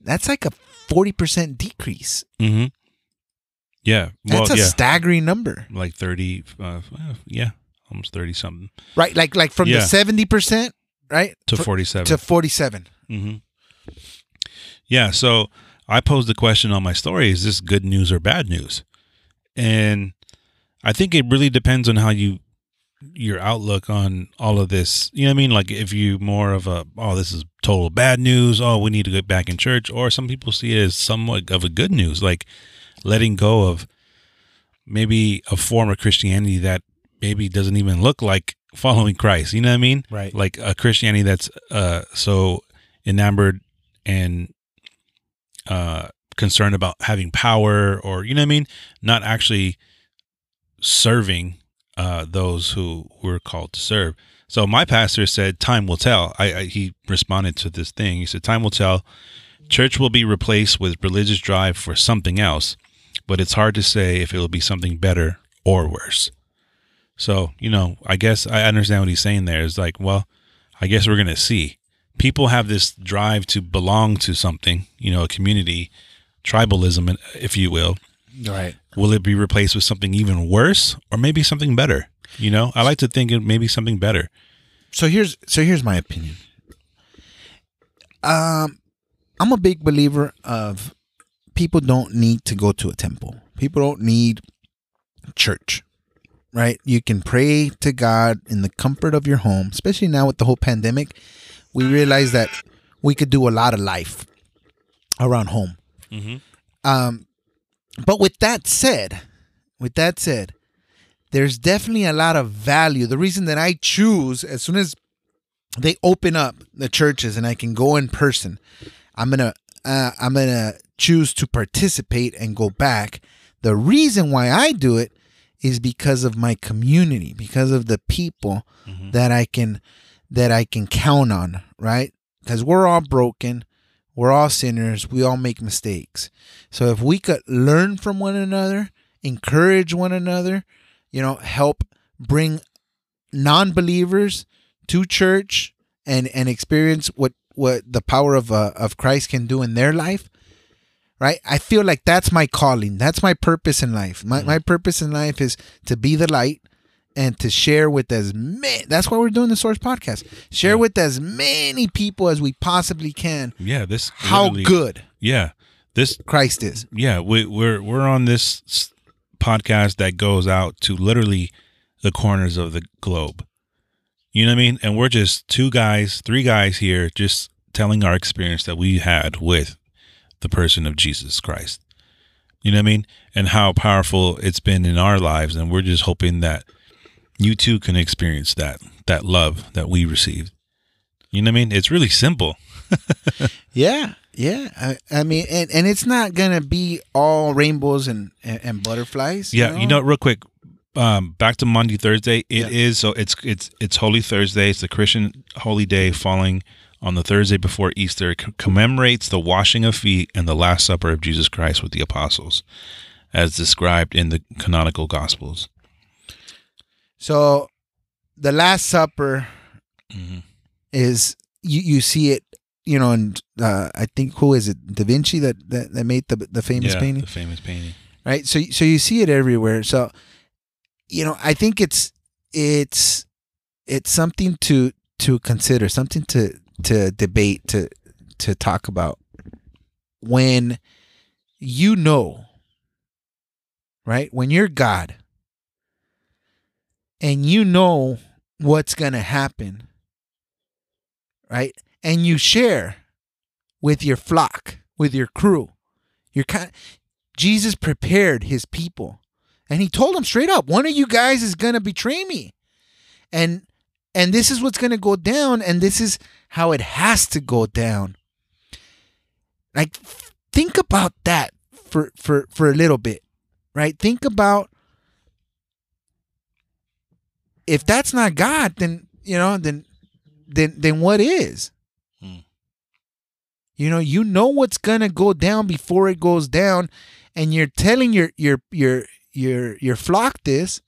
C: that's like a forty percent decrease.
D: Mm-hmm. Yeah. Well,
C: That's a
D: yeah.
C: staggering number,
D: like thirty. Uh, yeah, almost thirty something
C: right? Like like from
D: Yeah.
C: the seventy percent, right,
D: to forty-seven.
C: to forty seven.
D: hmm Yeah, so I posed the question on my story: Is this good news or bad news? And I think it really depends on how you your outlook on all of this. You know what I mean? Like if you more of a oh this is total bad news. Oh we need to get back in church, or some people see it as somewhat of a good news, like letting go of maybe a form of Christianity that maybe doesn't even look like following Christ. You know what I mean?
C: Right.
D: Like a Christianity that's uh so enamored and uh concerned about having power or you know what I mean? Not actually serving uh those who were called to serve. So my pastor said time will tell. I, I he responded to this thing. He said time will tell. Church will be replaced with religious drive for something else, but it's hard to say if it will be something better or worse. So, you know, I guess I understand what he's saying there. Is like, well, I guess we're going to see. People have this drive to belong to something, you know, a community, tribalism, if you will.
C: Right.
D: Will it be replaced with something even worse or maybe something better? You know, I like to think it maybe something better.
C: So here's so here's my opinion. Um, I'm a big believer of people don't need to go to a temple. People don't need church, right? You can pray to God in the comfort of your home, especially now with the whole pandemic. We realize that we could do a lot of life around home. Um, but with that said, with that said, there's definitely a lot of value. The reason that I choose as soon as they open up the churches and I can go in person, I'm gonna uh, I'm gonna choose to participate and go back. The reason why I do it is because of my community, because of the people that I can that I can count on, right? Because we're all broken, we're all sinners, we all make mistakes. So if we could learn from one another, encourage one another, you know, help bring non-believers to church and and experience what what the power of uh, of Christ can do in their life right? I feel like that's my calling. That's my purpose in life. My, mm-hmm. my purpose in life is to be the light and to share with as many that's why we're doing the source podcast. Share with as many people as we possibly can
D: Yeah, this
C: how good
D: Yeah, this
C: christ is.
D: Yeah we, we're we're on this podcast that goes out to literally the corners of the globe. You know what i mean? And we're just two guys three guys here just telling our experience that we had with the person of jesus christ. You know what i mean? And how powerful it's been in our lives and we're just hoping that you too can experience that that love that we received. You know what i mean? It's really simple.
C: Yeah yeah. I, I mean and, and it's not gonna be all rainbows and and, and butterflies
D: Yeah, you know, real quick, um, back to Maundy, Thursday. It is
C: Yeah.
D: so it's it's it's Holy Thursday. It's the Christian holy day falling on the Thursday before Easter commemorates the washing of feet and the Last Supper of Jesus Christ with the apostles, as described in the canonical Gospels.
C: So, the Last Supper
D: Mhm.
C: is you you see it, you know, and uh, I think who is it? Da Vinci that that, that made the the famous
D: yeah,
C: painting.
D: the famous painting.
C: right so so you see it everywhere so you know i think it's it's it's something to to consider something to to debate to to talk about when you know right when you're god and you know what's going to happen right and you share with your flock with your crew you're kind Jesus prepared his people. And he told them straight up, one of you guys is going to betray me. And and this is what's going to go down and this is how it has to go down. Like think about that for for for a little bit. Right? Think about if that's not God, then you know, then then then what is?
D: Hmm.
C: You know, you know what's gonna go down before it goes down, and you're telling your your your your your flock this.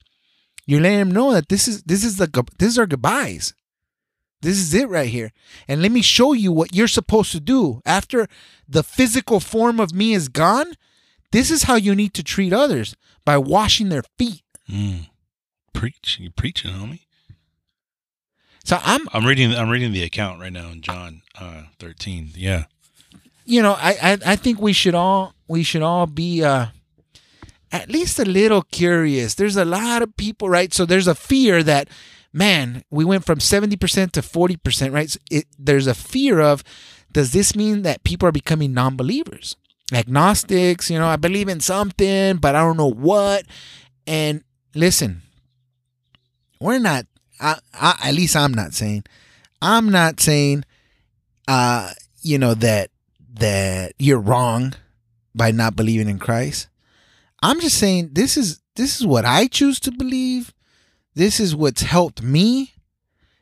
C: You're letting them know that this is this is the this is our goodbyes. This is it right here. And let me show you what you're supposed to do after the physical form of me is gone. This is how you need to treat others by washing their feet.
D: Mm. Preach, you preaching, homie.
C: So I'm
D: I'm reading. I'm reading the account right now in John uh, 13. Yeah.
C: you know, I, I I think we should all we should all be uh at least a little curious. There's a lot of people, right? So there's a fear that man, we went from 70% to 40%, right? So it, there's a fear of does this mean that people are becoming non-believers? Agnostics, you know, I believe in something, but I don't know what. And listen, we're not I, I, at least I'm not saying I'm not saying uh you know that that you're wrong by not believing in Christ. I'm just saying this is this is what I choose to believe. This is what's helped me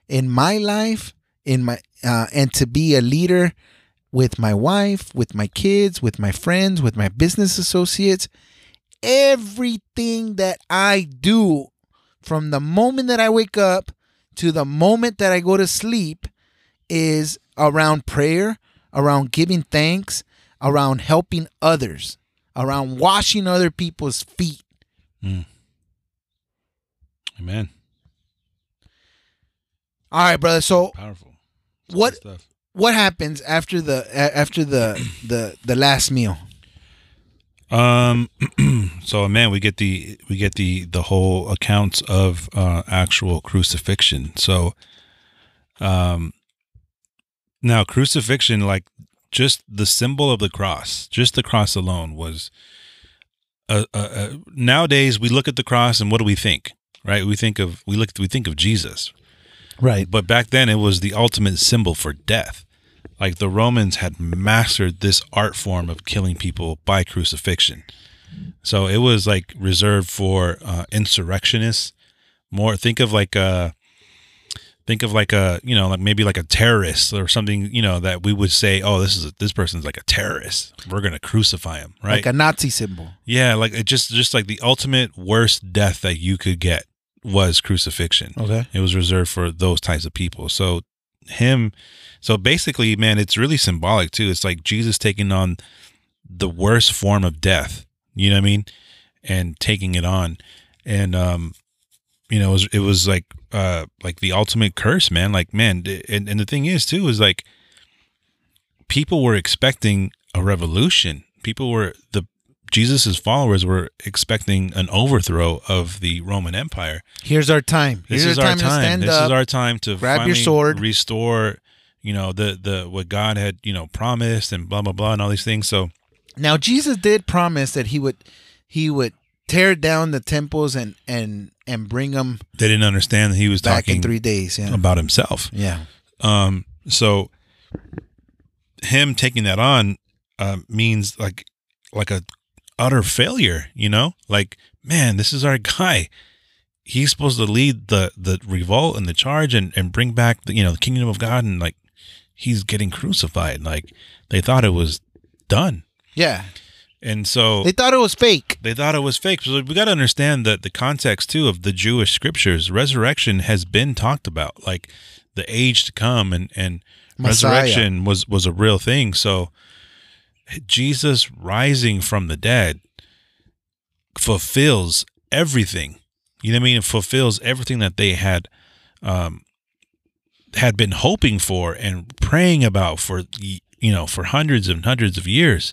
C: in my life, in my uh, and to be a leader with my wife, with my kids, with my friends, with my business associates. Everything that I do from the moment that I wake up to the moment that I go to sleep is around prayer, around giving thanks, around helping others, around washing other people's feet.
D: Amen.
C: All right, brother. So
D: Powerful.
C: What-
D: stuff.
C: what happens after the after the the the last meal?
D: Um. so man, we get the we get the the whole accounts of uh, actual crucifixion. So, um, now crucifixion, like just the symbol of the cross, just the cross alone was. Uh, uh, uh, nowadays, we look at the cross and what do we think? Right? We think of we look we think of Jesus,
C: Right.
D: but back then it was the ultimate symbol for death. Like the Romans had mastered this art form of killing people by crucifixion. So it was like reserved for uh, insurrectionists. More think of like a think of like a you know like maybe like a terrorist or something you know that we would say oh this is a, this person's like a terrorist we're gonna crucify him right
C: Like a Nazi symbol.
D: yeah like it just just like the ultimate worst death that you could get was crucifixion
C: Okay.
D: it was reserved for those types of people. So him so basically, man, it's really symbolic too. It's like Jesus taking on the worst form of death. You know what I mean? And taking it on. And um you know, it was it was like uh like the ultimate curse, man. Like man, and, and the thing is too is like people were expecting a revolution. People were the Jesus's followers were expecting an overthrow of the Roman Empire.
C: Here's our time.
D: This
C: Here's
D: is our time.
C: stand
D: This
C: up.
D: is our time to
C: grab your sword.
D: restore, you know, the the what God had, you know, promised and blah blah blah and all these things. So
C: now Jesus did promise that he would he would tear down the temples and and and bring them
D: they didn't understand that he was
C: back
D: talking
C: in three days. Yeah.
D: about himself.
C: yeah.
D: Um, so him taking that on uh, means like like a utter failure. You know, like man, this is our guy. He's supposed to lead the the revolt and the charge and and bring back the you know the kingdom of God and like he's getting crucified. Like they thought it was done,
C: Yeah.
D: And so
C: They thought it was fake.
D: they thought it was fake. So we got to understand that the context too of the Jewish scriptures. Resurrection has been talked about, like the age to come, and and
C: Messiah.
D: resurrection was was a real thing. So Jesus rising from the dead fulfills everything. You know what I mean? It fulfills everything that they had um, had been hoping for and praying about for you know for hundreds and hundreds of years.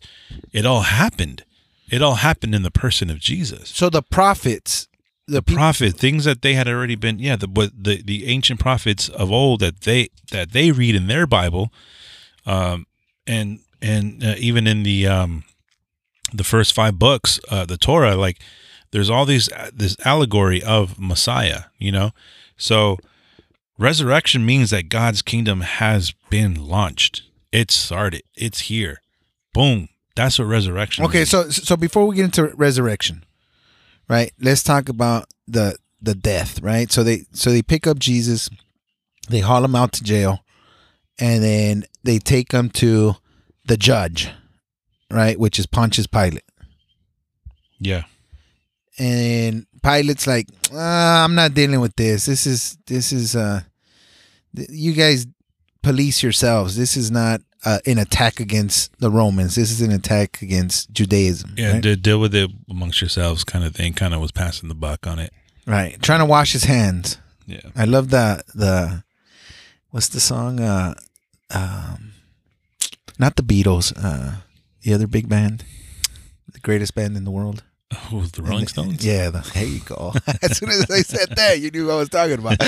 D: It all happened. It all happened in the person of Jesus.
C: So the prophets, the, people,
D: Prophet things that they had already been yeah the the the ancient prophets of old that they that they read in their Bible, um and and uh, even in the um the first five books uh the Torah like there's all these this allegory of Messiah you know so resurrection means that God's kingdom has been launched it's started it's here boom that's what resurrection
C: Okay,
D: means.
C: so so before we get into resurrection, right? Let's talk about the the death, right? So they so they pick up Jesus, they haul him out to jail, and then they take him to the judge, right? Which is Pontius Pilate.
D: yeah
C: And Pilate's like, uh, I'm not dealing with this. This is this is uh th- you guys police yourselves. This is not uh, an attack against the Romans. This is an attack against Judaism.
D: Yeah,
C: right?
D: de- deal with it amongst yourselves, kind of thing. Kind of was passing the buck on it.
C: Right. Trying to wash his hands.
D: Yeah,
C: I love the the what's the song? Uh um not the Beatles, uh the other big band. The greatest band in the world.
D: The Rolling Stones?
C: Yeah, the, there you go. as soon as I said that, you knew what I was talking about.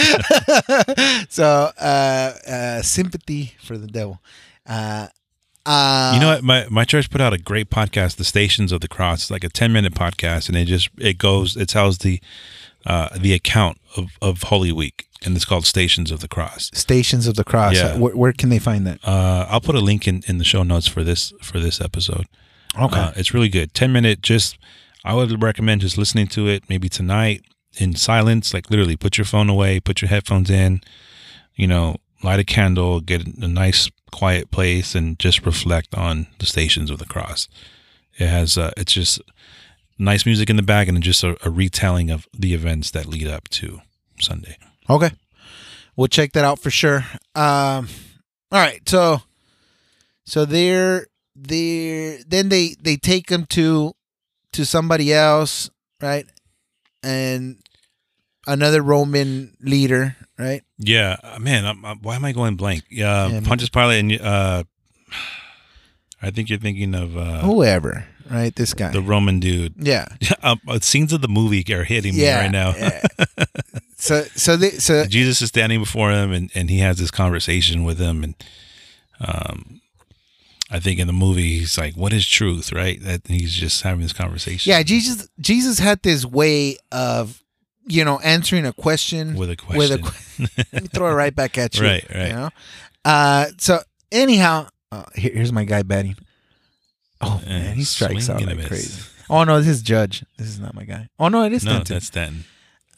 C: so uh uh sympathy for the devil. Uh uh
D: You know what? My my church put out a great podcast, The Stations of the Cross. It's like a ten minute podcast, and it just it goes it tells the uh, the account of, of Holy Week, and it's called Stations of the Cross.
C: Stations of the Cross.
D: Yeah.
C: Where, where can they find that?
D: Uh, I'll put a link in, in the show notes for this for this episode.
C: Okay.
D: Uh, it's really good. Ten minute. Just I would recommend just listening to it maybe tonight in silence. Like literally, put your phone away, put your headphones in. You know, light a candle, get a nice quiet place, and just reflect on the Stations of the Cross. It has uh, it's just nice music in the back and just a, a retelling of the events that lead up to Sunday.
C: Okay. We'll check that out for sure. Um all right, so so they're they're then they they take them to to somebody else, right? And another Roman leader, right?
D: Yeah, uh, man. I'm, I'm- why am I going blank? Yeah,
C: Yeah,
D: Pontius Pilate and uh, I think you're thinking of uh,
C: Whoever, right? This guy.
D: the Roman dude.
C: yeah.
D: um, uh, scenes of the movie are hitting me right now.
C: yeah. so so they so
D: Jesus is standing before him, and, and he has this conversation with him, and um, I think in the movie he's like, "What is truth?" Right? That he's just having this conversation.
C: yeah, Jesus Jesus had this way of you know answering a question
D: with a question.
C: with a que- let me throw it right back at you.
D: Right, right.
C: You know? Uh, so anyhow, uh, here, here's my guy batting. Oh
D: Uh,
C: man, he strikes out like crazy. Oh no, this is Judge. This is not my guy. Oh no, it is
D: no,
C: Stanton.
D: that's Stanton.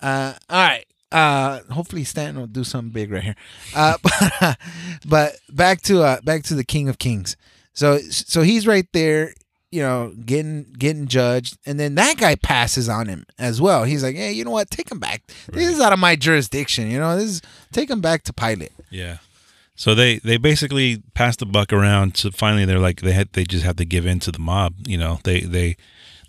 C: Uh, all right. Uh, hopefully Stanton will do something big right here. Uh, but, but back to uh, back to the King of Kings. So so he's right there, you know, getting getting judged, and then that guy passes on him as well. He's like, hey, you know what? Take him back. This is out of my jurisdiction. You know, this is take him back to Pilate.
D: Yeah. So they they basically pass the buck around. So finally, they're like they had they just have to give in to the mob. You know, they they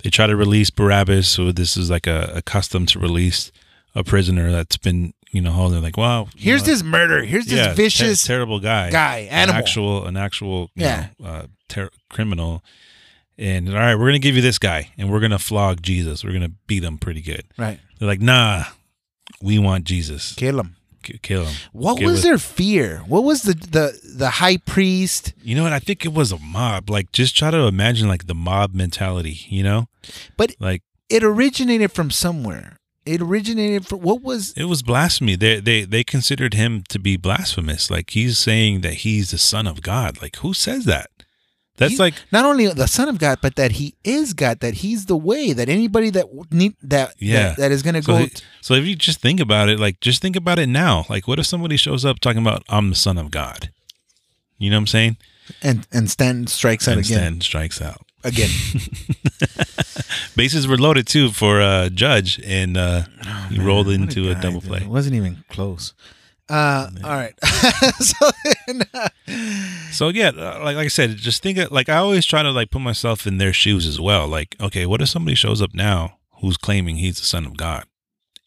D: they try to release Barabbas. So this is like a, a custom to release a prisoner that's been you know holding. Like, wow,
C: Here's
D: know,
C: this murder. Here's this
D: yeah,
C: vicious.
D: ter- terrible guy,
C: guy, animal, an
D: actual an actual
C: Yeah.
D: know, uh, ter- criminal. And all right, we're gonna give you this guy, and we're gonna flog Jesus. We're gonna beat him pretty good.
C: right.
D: They're like, nah, we want Jesus.
C: Kill him.
D: K- kill him.
C: What was their fear? What was the the the high priest?
D: You know what? I think it was a mob. Like, just try to imagine like the mob mentality. You know,
C: But
D: like
C: it originated from somewhere. It originated from what was
D: it was blasphemy. They they they considered him to be blasphemous. Like he's saying that he's the son of God. Like who says that? That's like
C: not only the son of God, but that he is God. That he's the way. That anybody that need that
D: Yeah.
C: that, that is going to
D: so.
C: go.
D: he- so if you just think about it, like just think about it now. Like what if somebody shows up talking about I'm the son of God? You know what I'm saying?
C: And and Stanton strikes out
D: and
C: again.
D: Stanton strikes out.
C: Again.
D: Bases were loaded too for uh, Judge, and uh, he rolled into a,
C: guy,
D: double
C: dude.
D: play.
C: It wasn't even close. Uh, all right. so then, uh,
D: So yeah, uh, like like I said, just think of, like I always try to like put myself in their shoes as well. Like, okay, what if somebody shows up now who's claiming he's the son of God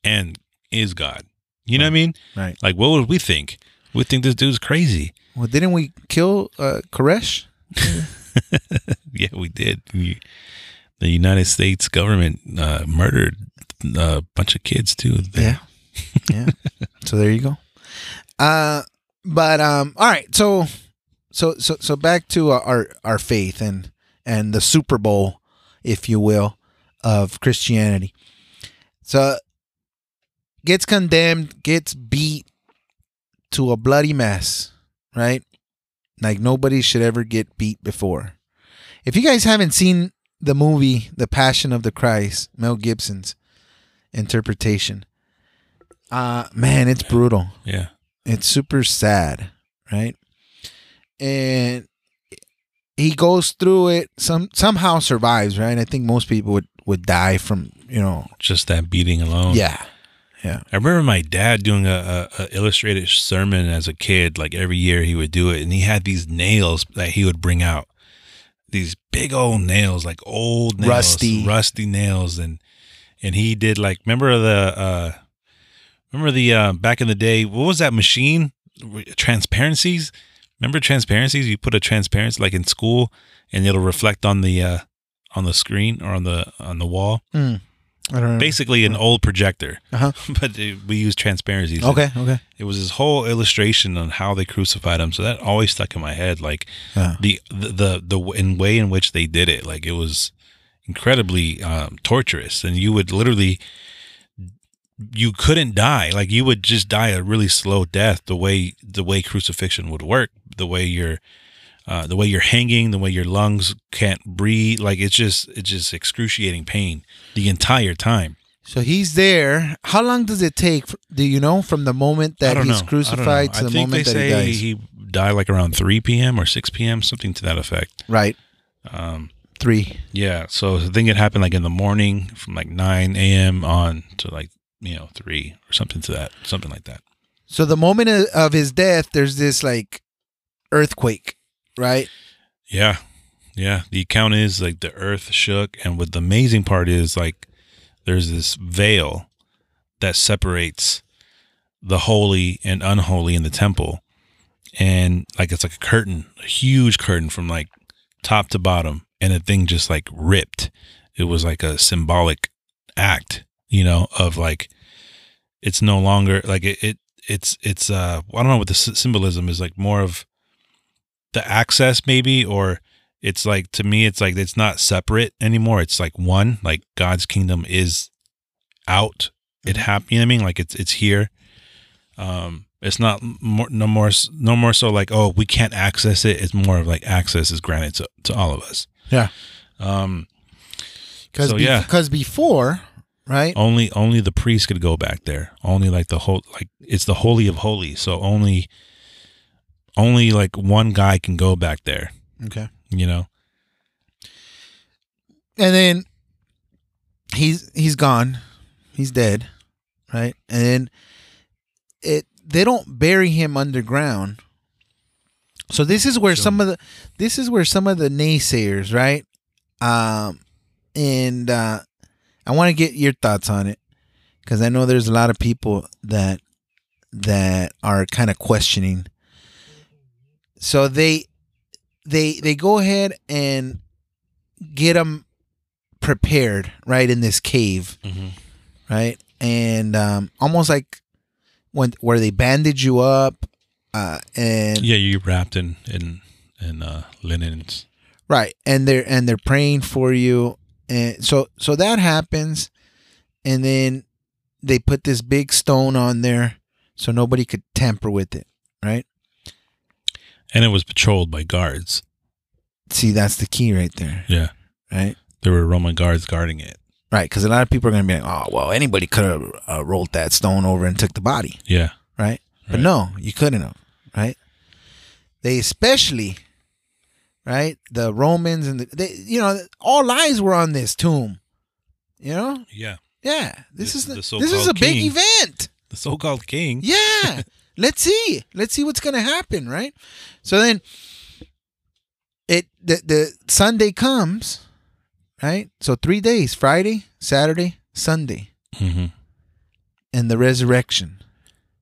D: and is God? You know what I mean?
C: right.
D: Like, what would we think? We think this dude's crazy.
C: Well, didn't we kill uh, Koresh?
D: Yeah, we did. We, the United States government uh, murdered a bunch of kids too.
C: Yeah. yeah. So there you go. Uh, but um, all right. So, so so so back to our our, our faith and and the Super Bowl, if you will, of Christianity. So gets condemned, gets beat to a bloody mess, right? Like nobody should ever get beat before. If you guys haven't seen the movie The Passion of the Christ, Mel Gibson's interpretation, uh man, it's brutal.
D: Yeah.
C: It's super sad, right? And he goes through it some somehow survives, right? I think most people would would die from, you know,
D: Just that beating alone.
C: yeah. Yeah.
D: I remember my dad doing a, a, a illustrated sermon as a kid. Like every year he would do it, and he had these nails that he would bring out. These big old nails, like old nails,
C: Rusty.
D: rusty nails, and and he did like remember the uh remember the uh back in the day what was that machine transparencies remember transparencies you put a transparency like in school and it'll reflect on the uh on the screen or on the on the wall
C: Mm. I don't know.
D: basically an old projector
C: Uh-huh.
D: but it, we use transparencies
C: Okay, okay.
D: it was this whole illustration on how they crucified him so that always stuck in my head like
C: Yeah.
D: the the the, the in way in which they did it like it was incredibly um, torturous and you would literally you couldn't die like you would just die a really slow death the way the way crucifixion would work the way you're uh, the way you're hanging the way your lungs can't breathe like it's just it's just excruciating pain the entire time
C: So he's there. How long does it take? Do you know from the moment that he's
D: know.
C: Crucified to the moment that he dies?
D: he died like around 3 p.m. or 6 p.m. something to that effect
C: right.
D: um,
C: Three.
D: Yeah, so I think it happened like in the morning from like 9 a.m. on to like, you know, 3 or something to that, something like that.
C: So the moment of his death, there's this like earthquake, right?
D: Yeah. Yeah. The account is like the earth shook. And what the amazing part is like there's this veil that separates the holy and unholy in the temple. And like it's like a curtain, a huge curtain from like top to bottom. And the thing just like ripped. It was like a symbolic act, you know, of like it's no longer like it, it it's it's uh I don't know what the symbolism is like more of the access maybe or it's like to me it's like it's not separate anymore. It's like one like god's kingdom is out. It happened you know what i mean? Like it's it's here. Um it's not more no more no more so like oh we can't access it. It's more of like access is granted to, to all of us.
C: Yeah.
D: um
C: Because
D: So, yeah.
C: because before, right?
D: only only the priest could go back there. Only like the whole like it's the holy of holies. So only only like one guy can go back there
C: Okay.
D: you know
C: And then he's he's gone. He's dead, right? And then it they don't bury him underground. So this is where some of the this is where some of the naysayers, right? Um and uh I want to get your thoughts on it cuz I know there's a lot of people that that are kind of questioning. So they they they go ahead and get them prepared right in this cave right? And um almost like when where they bandage you up uh and
D: Yeah, you're wrapped in in in uh, linens.
C: right and they're and they're praying for you and so so that happens and then they put this big stone on there so nobody could tamper with it right
D: and it was patrolled by guards.
C: see that's the key right there
D: Yeah,
C: right
D: there were Roman guards guarding it.
C: right because a lot of people are gonna be like oh well anybody could have uh, rolled that stone over and took the body
D: Yeah,
C: right? But
D: Right.
C: no, you couldn't have, right? they especially, right, the Romans and the, they, you know, all eyes were on this tomb. You know,
D: Yeah.
C: yeah, this,
D: This
C: is the,
D: the
C: this is a
D: so-called
C: big event.
D: The so-called king.
C: Yeah. Let's see. Let's see what's gonna happen, right? So then it the the Sunday comes, right? So three days, Friday, Saturday, Sunday,
D: hmm
C: and the resurrection.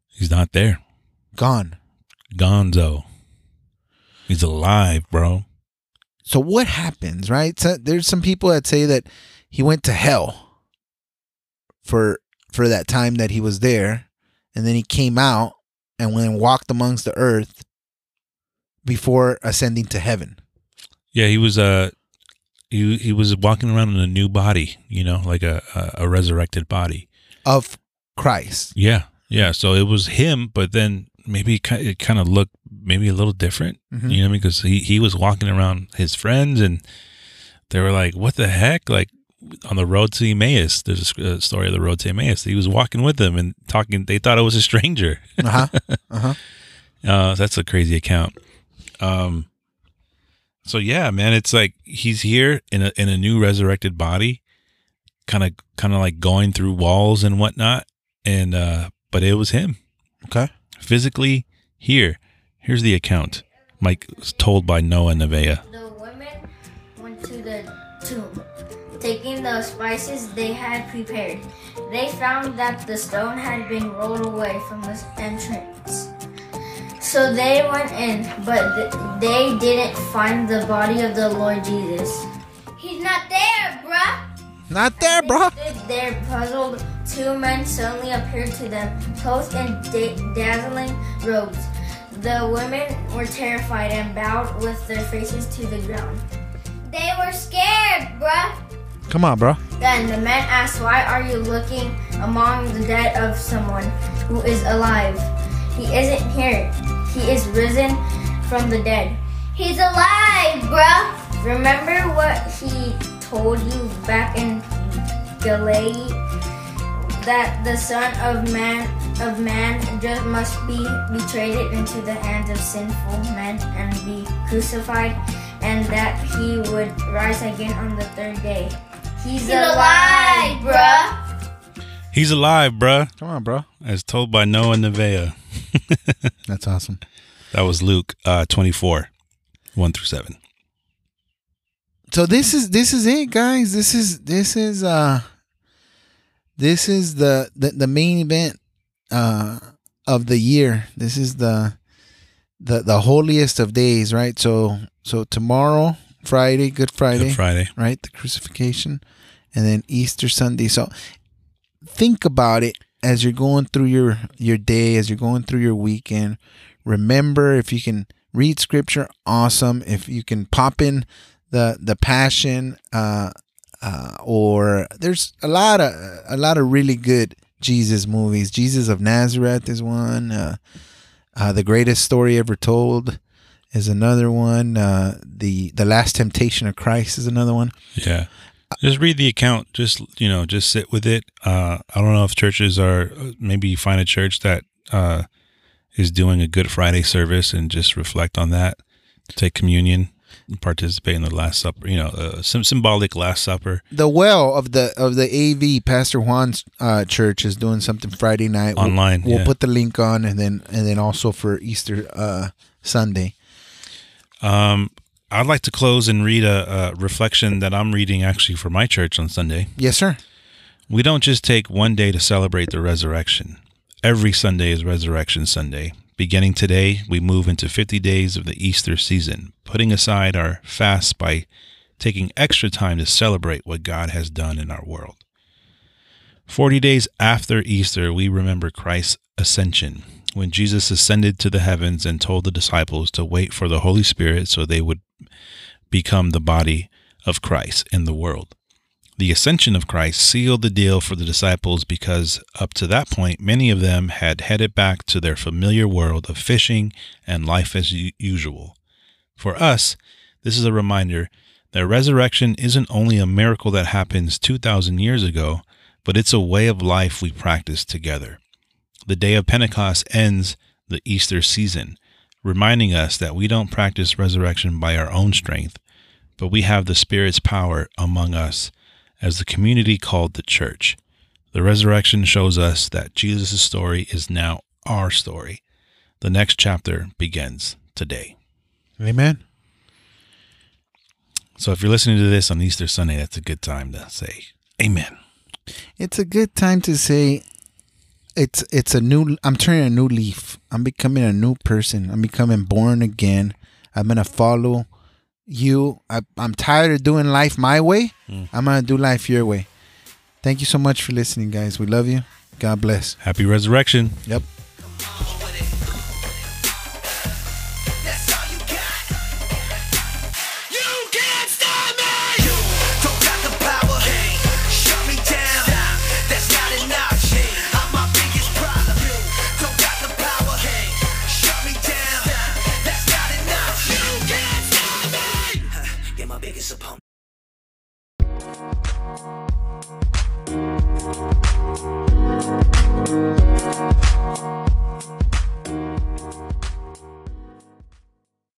D: He's not there.
C: Gone.
D: Gonzo. He's alive, bro.
C: So what happens, right? So there's some people that say that he went to hell for for that time that he was there, and then he came out and and walked amongst the earth before ascending to heaven.
D: Yeah, he was uh he he was walking around in a new body, you know, like a a, a resurrected body.
C: of Christ.
D: Yeah, yeah. So it was him, but then maybe it kind of looked maybe a little different,
C: Mhm.
D: you know, because he he was walking around his friends, and they were like, "What the heck?" Like on the road to Emmaus, there's a story of the road to Emmaus. He was walking with them and talking. They thought it was a stranger.
C: Uh huh. Uh huh.
D: Uh, that's a crazy account. Um, so yeah, man, it's like he's here in a in a new resurrected body, kind of kind of like going through walls and whatnot, and uh, but it was him
C: Okay.
D: physically here. Here's the account. Mike was told by Noah Nevea.
F: Taking the spices they had prepared. They found that the stone had been rolled away from the entrance. So they went in, but th- they didn't find the body of the Lord Jesus. He's not there, bruh.
C: Not there, bro.
F: They stood there puzzled. Two men suddenly appeared to them, clothed in da- dazzling robes. The women were terrified and bowed with their faces to the ground. They were scared, bruh.
C: Come on, bro.
F: Then the men asked, Why are you looking among the dead of someone who is alive? He isn't here. He is risen from the dead. He's alive, bruh. Remember what he told you back in Galilee? That the Son of Man of Man just must be betrayed into the hands of sinful men and be crucified, and that he would rise again on the third day. He's, alive, bruh.
D: He's alive, bruh,
C: Come on, bro.
D: as told by Noah Nevea.
C: That's awesome.
D: That was Luke uh, 24, 1 through 7.
C: So this is this is it, guys. This is this is uh this is the the, the main event uh of the year. This is the the the holiest of days, right? So so tomorrow, Friday, Good Friday,
D: Good Friday.
C: right? The crucifixion, and then Easter Sunday. So think about it as you're going through your your day, as you're going through your weekend. Remember, if you can read scripture, awesome. If you can pop in the the Passion, uh, uh, or there's a lot of a lot of really good Jesus movies. Jesus of Nazareth is one. Uh, uh, the greatest story ever told is another one. Uh, the the Last Temptation of Christ is another one.
D: Yeah. Just read the account. Just, you know, just sit with it. Uh, I don't know if churches are, maybe find a church that uh, is doing a Good Friday service and just reflect on that. Take communion, and participate in the Last Supper, you know, uh, some symbolic Last Supper
C: the well of the of the AV Pastor Juan's uh, church is doing something Friday night We'll-
D: Online,
C: We'll,
D: yeah.
C: put the link on, and then and then also for Easter uh, Sunday.
D: Um, I'd like to close and read a, a reflection that I'm reading actually for my church on Sunday.
C: Yes, sir.
D: We don't just take one day to celebrate the resurrection. Every Sunday is Resurrection Sunday. Beginning today, we move into 50 days of the Easter season, putting aside our fast by taking extra time to celebrate what God has done in our world. 40 days after Easter, we remember Christ's ascension, when Jesus ascended to the heavens and told the disciples to wait for the Holy Spirit so they would become the body of Christ in the world. The ascension of Christ sealed the deal for the disciples because up to that point, many of them had headed back to their familiar world of fishing and life as usual. For us, this is a reminder that resurrection isn't only a miracle that happens 2,000 years ago, but it's a way of life we practice together. The day of Pentecost ends the Easter season. reminding us that we don't practice resurrection by our own strength, but we have the Spirit's power among us as the community called the church. The resurrection shows us that Jesus' story is now our story. The next chapter begins today.
C: Amen.
D: So if you're listening to this on Easter Sunday, that's a good time to say amen.
C: It's a good time to say it's it's a new I'm turning a new leaf. I'm becoming a new person. I'm becoming born again. I'm gonna follow you. I, I'm tired of doing life my way. Hmm. I'm gonna do life your way. Thank you so much for listening, guys. We love you. God bless.
D: Happy resurrection.
C: Yep.